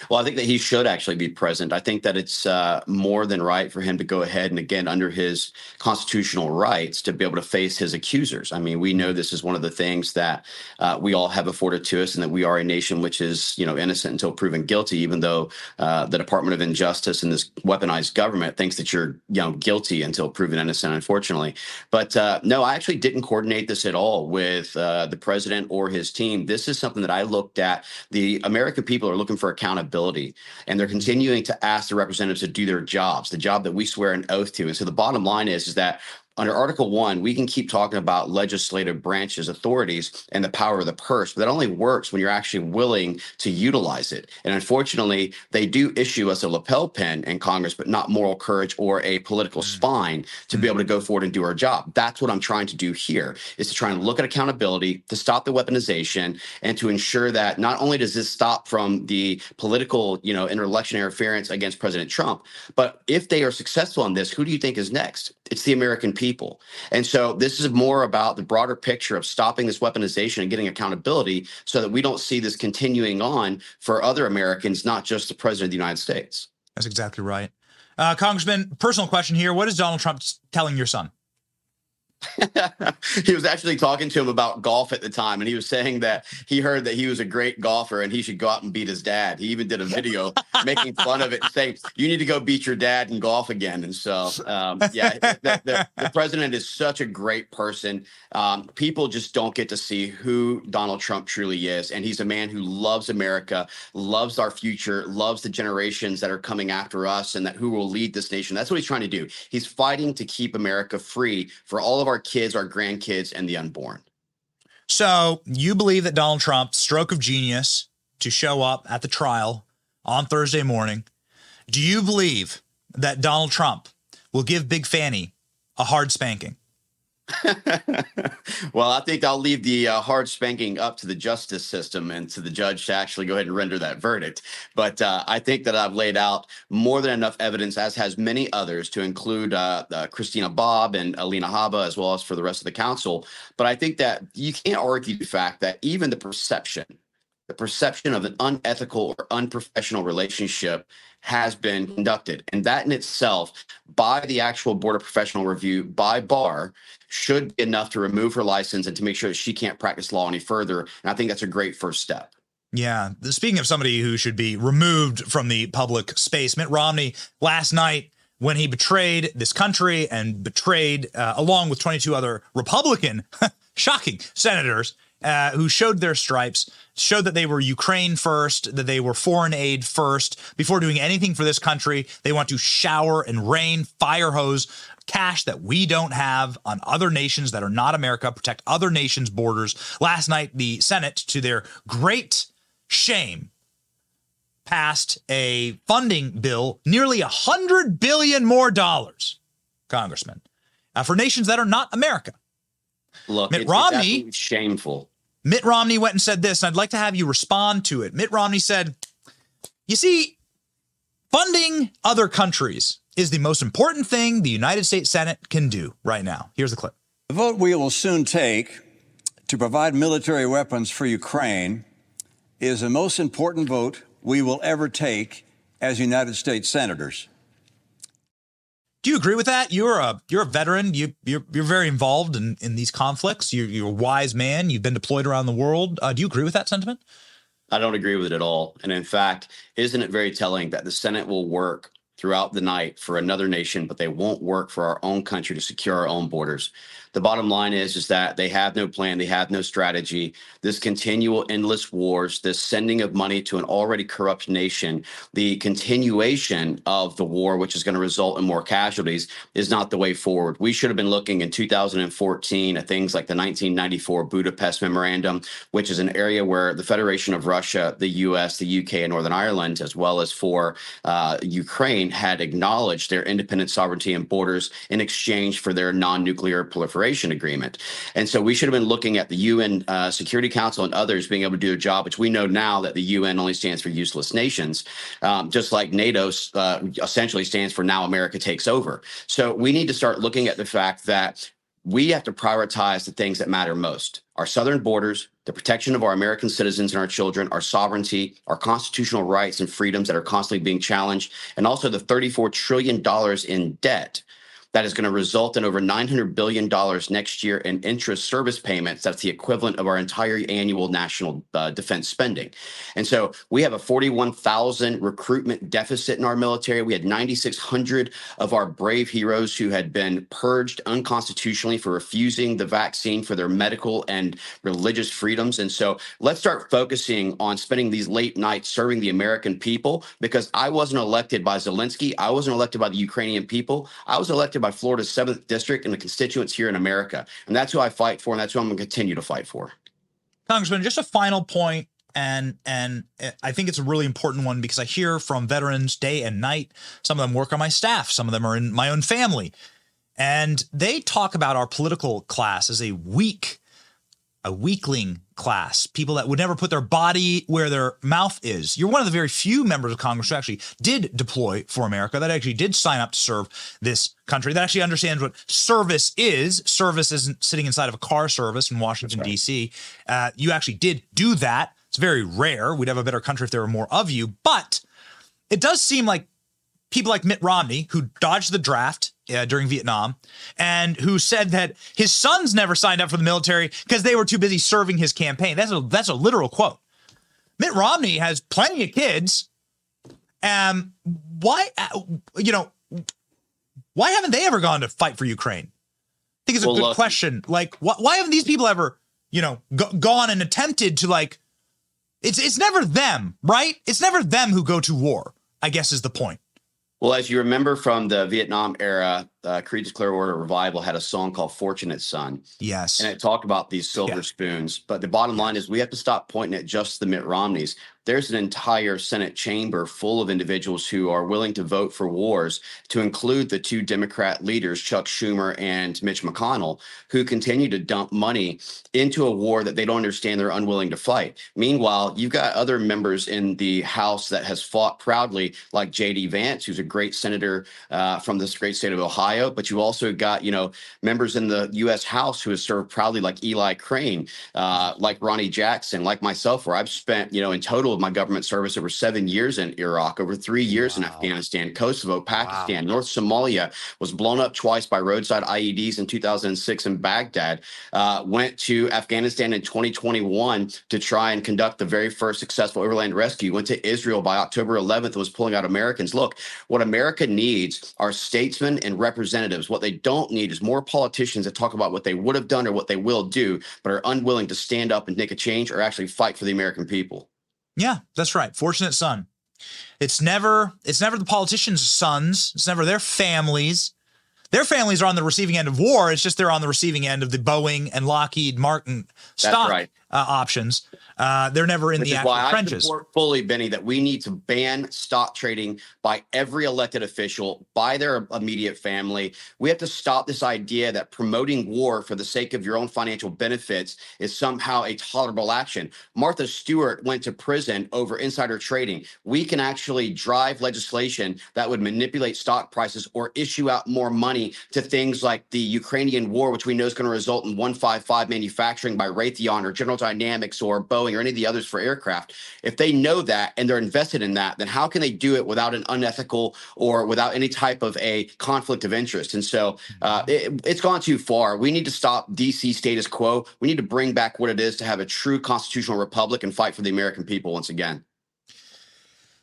M: Well, I think that he should actually be present. I think that it's uh, more than right for him to go ahead and, again, under his constitutional rights, to be able to face his accusers. I mean, we know this is one of the things that uh, we all have afforded to us, and that we are a nation which is, you know, innocent until proven guilty. Even though uh, the Department of Injustice and this weaponized government thinks that you're, you know, guilty until proven innocent, unfortunately. But uh, no, I actually didn't coordinate this at all with uh, the president or his team. This is something that I looked at. The American people are looking for accountability accountability. And they're continuing to ask the representatives to do their jobs, the job that we swear an oath to. And so the bottom line is, is that under Article One, we can keep talking about legislative branches, authorities, and the power of the purse, but that only works when you're actually willing to utilize it. And unfortunately, they do issue us a lapel pin in Congress, but not moral courage or a political mm. spine to be mm. able to go forward and do our job. That's what I'm trying to do here: is to try and look at accountability, to stop the weaponization, and to ensure that not only does this stop from the political, you know, interelection interference against President Trump, but if they are successful in this, who do you think is next? It's the American people. And so this is more about the broader picture of stopping this weaponization and getting accountability so that we don't see this continuing on for other Americans, not just the president of the United States.
A: That's exactly right. Uh, Congressman, personal question here. What is Donald Trump telling your son?
M: he was actually talking to him about golf at the time, and he was saying that he heard that he was a great golfer and he should go out and beat his dad. He even did a video making fun of it, saying, "You need to go beat your dad in golf again." And so, um, yeah, the, the, the, president is such a great person. Um, people just don't get to see who Donald Trump truly is, and he's a man who loves America, loves our future, loves the generations that are coming after us, and that who will lead this nation. That's what he's trying to do. He's fighting to keep America free for all of our kids, our grandkids, and the unborn.
A: So you believe that Donald Trump, stroke of genius to show up at the trial on Thursday morning. Do you believe that Donald Trump will give Big Fani a hard spanking?
M: well, I think I'll leave the uh, hard spanking up to the justice system and to the judge to actually go ahead and render that verdict. But uh, I think that I've laid out more than enough evidence, as has many others, to include uh, uh Christina Bobb and Alina Habba, as well as for the rest of the council. But I think that you can't argue the fact that even the perception the perception of an unethical or unprofessional relationship has been conducted. And that in itself, by the actual Board of Professional Review, by Barr, should be enough to remove her license and to make sure that she can't practice law any further. And I think that's a great first step.
A: Yeah. Speaking of somebody who should be removed from the public space, Mitt Romney last night when he betrayed this country and betrayed, uh, along with 22 other Republican, shocking senators, uh, who showed their stripes, showed that they were Ukraine first, that they were foreign aid first. Before doing anything for this country, they want to shower and rain fire hose cash that we don't have on other nations that are not America, protect other nations' borders. Last night, the Senate, to their great shame, passed a funding bill, nearly a hundred billion more dollars, Congressman, uh, for nations that are not America.
M: Look, Mitt it's, Romney, it's shameful.
A: Mitt Romney went and said this, and I'd like to have you respond to it. Mitt Romney said, You see, funding other countries is the most important thing the United States Senate can do right now. Here's the clip.
N: The vote we will soon take to provide military weapons for Ukraine is the most important vote we will ever take as United States senators.
A: Do you agree with that? You're a you're a veteran. You you're, you're very involved in, in these conflicts. You're, you're a wise man. You've been deployed around the world. Uh, do you agree with that sentiment?
M: I don't agree with it at all. And in fact, isn't it very telling that the Senate will work throughout the night for another nation, but they won't work for our own country to secure our own borders. The bottom line is, is that they have no plan, they have no strategy. This continual endless wars, this sending of money to an already corrupt nation, the continuation of the war, which is going to result in more casualties, is not the way forward. We should have been looking in 2014 at things like the 1994 Budapest Memorandum, which is an area where the Federation of Russia, the U.S., the UK, and Northern Ireland, as well as for uh, Ukraine, had acknowledged their independent sovereignty and borders in exchange for their non-nuclear proliferation agreement. And so we should have been looking at the UN uh, Security Council and others being able to do a job, which we know now that the UN only stands for useless nations, um, just like NATO uh, essentially stands for now America takes over. So we need to start looking at the fact that we have to prioritize the things that matter most our southern borders, the protection of our American citizens and our children, our sovereignty, our constitutional rights and freedoms that are constantly being challenged, and also the $34 trillion in debt that is going to result in over $900 billion next year in interest service payments. That's the equivalent of our entire annual national uh, defense spending. And so we have a 41,000 recruitment deficit in our military. We had 9,600 of our brave heroes who had been purged unconstitutionally for refusing the vaccine for their medical and religious freedoms. And so let's start focusing on spending these late nights serving the American people because I wasn't elected by Zelensky. I wasn't elected by the Ukrainian people. I was elected elected by Florida's seventh district and the constituents here in America. And that's who I fight for, and that's who I'm going to continue to fight for.
A: Congressman, just a final point, and and eh, I think it's a really important one because I hear from veterans day and night. Some of them work on my staff, some of them are in my own family, and they talk about our political class as a weak a weakling class, people that would never put their body where their mouth is. You're one of the very few members of Congress who actually did deploy for America, that actually did sign up to serve this country, that actually understands what service is. Service isn't sitting inside of a car service in Washington, right. D.C. Uh, you actually did do that. It's very rare. We'd have a better country if there were more of you. But it does seem like people like Mitt Romney, who dodged the draft uh, during Vietnam, and who said that his sons never signed up for the military because they were too busy serving his campaign. That's a that's a literal quote. Mitt Romney has plenty of kids. Um, why, uh, you know, why haven't they ever gone to fight for Ukraine? I think it's a
M: Well,
A: good
M: look-
A: question. Like, wh- why haven't these people ever, you know, go- gone and attempted to like? It's it's never them, right? It's never them who go to war. I guess is the point.
M: Well, as you remember from the Vietnam era, uh, Creedence Clearwater Revival had a song called Fortunate Son.
A: Yes.
M: And it talked about these silver spoons. But the bottom line is we have to stop pointing at just the Mitt Romneys. There's an entire Senate chamber full of individuals who are willing to vote for wars, to include the two Democrat leaders, Chuck Schumer and Mitch McConnell, who continue to dump money into a war that they don't understand they're unwilling to fight. Meanwhile, you've got other members in the House that has fought proudly, like J.D. Vance, who's a great senator uh, from this great state of Ohio. But you also got, you know, members in the U.S. House who have served proudly, like Eli Crane, uh, like Ronny Jackson, like myself, where I've spent, you know, in total of my government service over seven years in Iraq, over three years in Afghanistan, Kosovo, Pakistan, North Somalia, was blown up twice by roadside IEDs in 2006 in Baghdad, uh, went to Afghanistan in 2021 to try and conduct the very first successful overland rescue, went to Israel by October 11th and was pulling out Americans. Look, what America needs are statesmen and representatives. What they don't need is more politicians that talk about what they would have done or what they will do, but are unwilling to stand up and make a change or actually fight for the American people.
A: Yeah, that's right. Fortunate son. It's never it's never the politicians' sons. It's never their families. Their families are on the receiving end of war. It's just they're on the receiving end of the Boeing and Lockheed Martin stock
M: right.
A: Uh, options. Uh, they're never in
M: Which
A: the actual
M: why I
A: trenches.
M: support fully, Benny, that we need to ban stock trading by every elected official, by their immediate family. We have to stop this idea that promoting war for the sake of your own financial benefits is somehow a tolerable action. Martha Stewart went to prison over insider trading. We can actually drive legislation that would manipulate stock prices or issue out more money to things like the Ukrainian war, which we know is going to result in 155 manufacturing by Raytheon or General Dynamics or Boeing or any of the others for aircraft. If they know that and they're invested in that, then how can they do it without an unethical or without any type of a conflict of interest? And so uh, it, it's gone too far. We need to stop DC status quo. We need to bring back what it is to have a true constitutional republic and fight for the American people once again.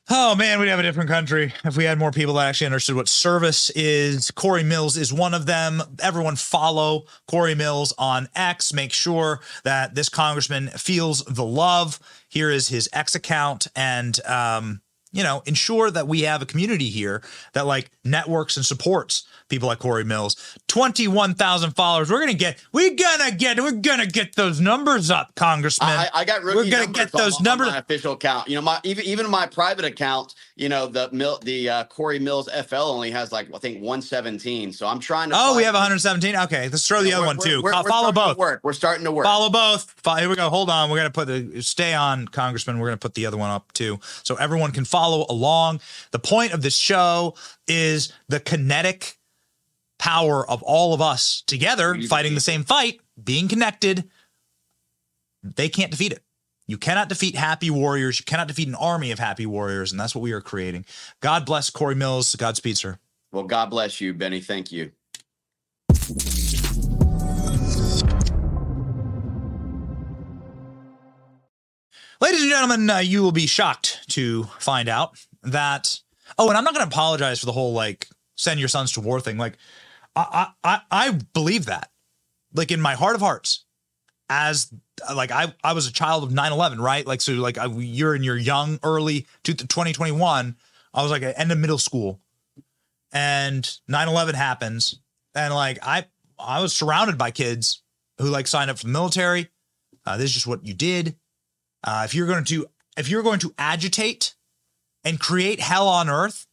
A: Oh man, we'd have a different country if we had more people that actually understood what service is. Cory Mills is one of them. Everyone follow Cory Mills on X. Make sure that this congressman feels the love. Here is his X account and um, you know, ensure that we have a community here that like networks and supports people like Cory Mills. 21,000 followers. We're going to get, we're going to get, we're going to get those numbers up, Congressman.
M: I, I got rookie
A: We're going to get those
M: on,
A: numbers.
M: on my official account. You know, my even even my private account. You know, the Mil, the uh, Cory Mills FL only has like I think 117. So I'm trying to.
A: Oh, we have 117. Okay, let's throw the other one too.
M: we're- we're
A: Follow
M: starting to
A: both.
M: Work. We're starting to work.
A: Follow both. Here we go. Hold on. We're gonna put the stay on, Congressman. We're gonna put the other one up too, so everyone can follow along. The point of this show is the kinetic power of all of us together fighting the same fight, being connected. They can't defeat it. You cannot defeat happy warriors. You cannot defeat an army of happy warriors, and that's what we are creating. God bless Cory Mills. Godspeed, sir.
M: Well, God bless you, Benny. Thank you.
A: Ladies and gentlemen, uh, you will be shocked to find out that. Oh, and I'm not going to apologize for the whole like send your sons to war thing. Like, I I I believe that, like in my heart of hearts, as like I I was a child of 9/11, right? Like so, like I, you're in your young early to 2021. I was like at end of middle school, and 9/11 happens, and like I I was surrounded by kids who like signed up for the military. Uh, this is just what you did. Uh, if you're going to if you're going to agitate and create hell on earth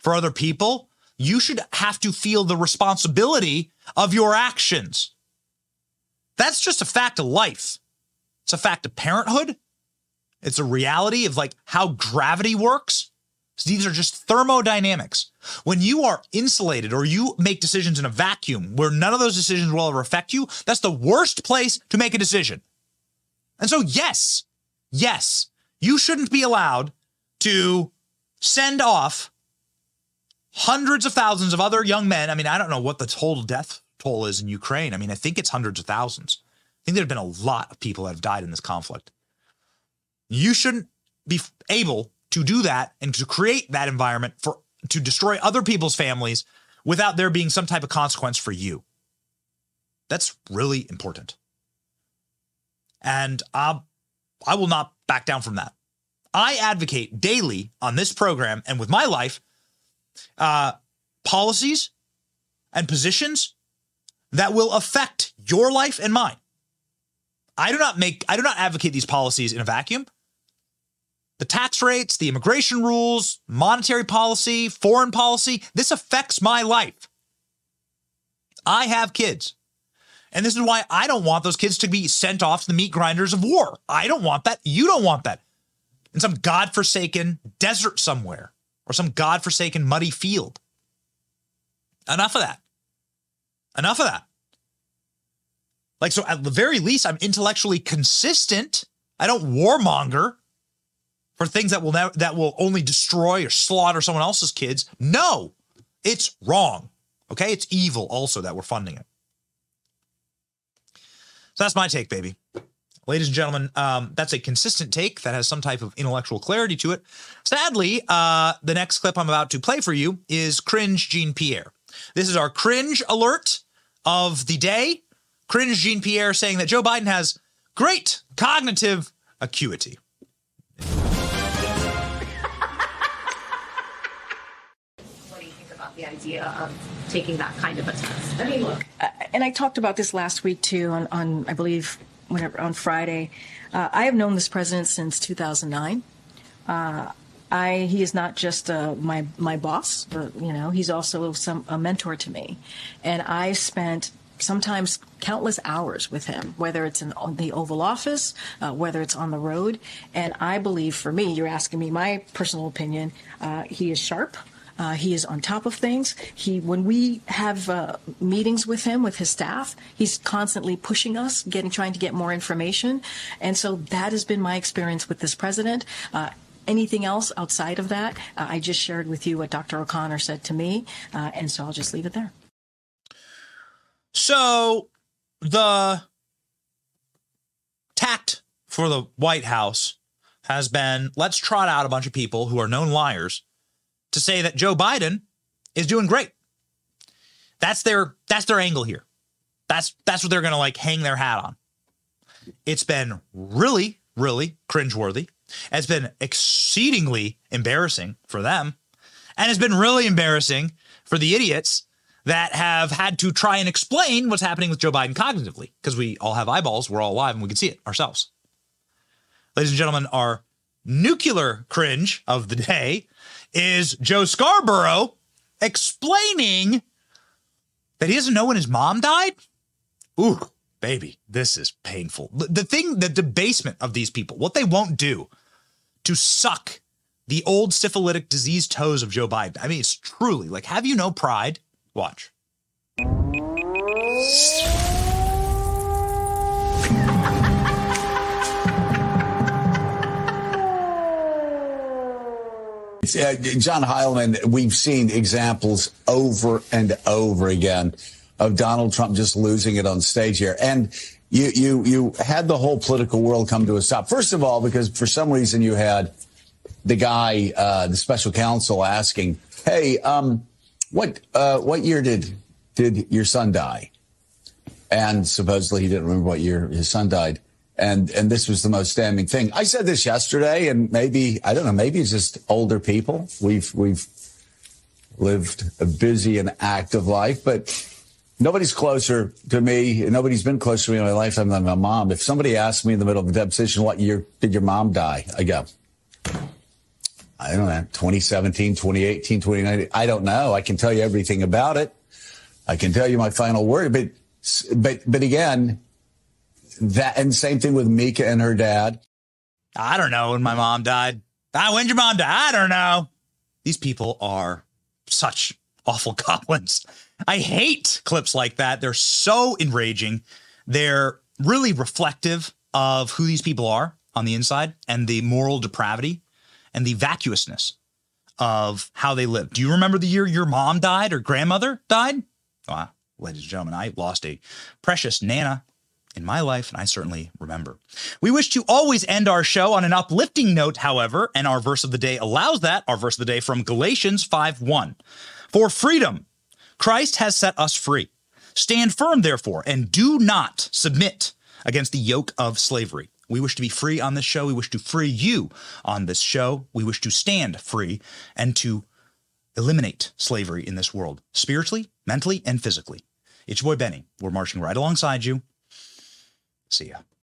A: for other people, you should have to feel the responsibility of your actions. That's just a fact of life. It's a fact of parenthood. It's a reality of like how gravity works. So these are just thermodynamics. When you are insulated or you make decisions in a vacuum where none of those decisions will ever affect you, that's the worst place to make a decision. And so, yes, yes, you shouldn't be allowed to send off hundreds of thousands of other young men. I mean, I don't know what the total death toll is in Ukraine. I mean, I think it's hundreds of thousands. I think there have been a lot of people that have died in this conflict. You shouldn't be able to do that and to create that environment for to destroy other people's families without there being some type of consequence for you. That's really important. And I, I will not back down from that. I advocate daily on this program and with my life uh, policies and positions that will affect your life and mine. I do not make I do not advocate these policies in a vacuum. The tax rates, the immigration rules, monetary policy, foreign policy, this affects my life. I have kids. And this is why I don't want those kids to be sent off to the meat grinders of war. I don't want that. You don't want that. In some godforsaken desert somewhere or some godforsaken muddy field. Enough of that. Enough of that. Like, so at the very least, I'm intellectually consistent. I don't warmonger for things that will that will only destroy or slaughter someone else's kids. No, it's wrong. Okay, it's evil also that we're funding it. So that's my take, baby. Ladies and gentlemen, um, that's a consistent take that has some type of intellectual clarity to it. Sadly, uh, the next clip I'm about to play for you is Cringe Jean Pierre. This is our cringe alert of the day. Cringe Jean Pierre saying that Joe Biden has great cognitive acuity.
O: The idea of taking that kind of a test? I mean, look, uh, and I talked about this last week too on, on I believe, whenever on Friday. Uh, I have known this president since 2009. Uh, I he is not just uh, my my boss, but, you know, he's also some a mentor to me, and I spent sometimes countless hours with him, whether it's in the Oval Office, uh, whether it's on the road. And I believe, for me, you're asking me my personal opinion. Uh, he is sharp. Uh, he is on top of things. He, when we have uh, meetings with him, with his staff, he's constantly pushing us, getting, trying to get more information. And so that has been my experience with this president. Uh, anything else outside of that, uh, I just shared with you what Dr. O'Connor said to me, uh, and so I'll just leave it there.
A: So the tact for the White House has been let's trot out a bunch of people who are known liars to say that Joe Biden is doing great. That's their that's their angle here. That's that's what they're going to like hang their hat on. It's been really really cringeworthy. It's been exceedingly embarrassing for them. And it's been really embarrassing for the idiots that have had to try and explain what's happening with Joe Biden cognitively because we all have eyeballs, we're all alive, and we can see it ourselves. Ladies and gentlemen, our nuclear cringe of the day is Joe Scarborough explaining that he doesn't know when his mom died. Ooh, baby, this is painful. The thing, the debasement of these people, what they won't do to suck the old syphilitic disease toes of Joe Biden. I mean, it's truly like, have you no pride? Watch.
P: Uh, John Heilemann, we've seen examples over and over again of Donald Trump just losing it on stage here. And you, you, you had the whole political world come to a stop. First of all, because for some reason you had the guy, uh, the special counsel asking, Hey, um, what, uh, what year did, did your son die? And supposedly he didn't remember what year his son died. And, and this was the most damning thing. I said this yesterday and maybe, I don't know, maybe it's just older people. We've, we've lived a busy and active life, but nobody's closer to me. Nobody's been closer to me in my lifetime than my mom. If somebody asked me in the middle of a deposition, what year did your mom die? I go, I don't know, 2017, 2018, 2019. I don't know. I can tell you everything about it. I can tell you my final word, but, but, but again, that, and same thing with Mika and her dad.
A: I don't know when my mom died. Ah, when'd your mom die? I don't know. These people are such awful goblins. I hate clips like that. They're so enraging. They're really reflective of who these people are on the inside and the moral depravity and the vacuousness of how they live. Do you remember the year your mom died or grandmother died? Wow, ladies and gentlemen, I lost a precious Nana in my life, and I certainly remember. We wish to always end our show on an uplifting note, however, and our verse of the day allows that. Our verse of the day from Galatians 5 1. For freedom, Christ has set us free. Stand firm, therefore, and do not submit against the yoke of slavery. We wish to be free on this show. We wish to free you on this show. We wish to stand free and to eliminate slavery in this world, spiritually, mentally, and physically. It's your boy Benny. We're marching right alongside you. See ya.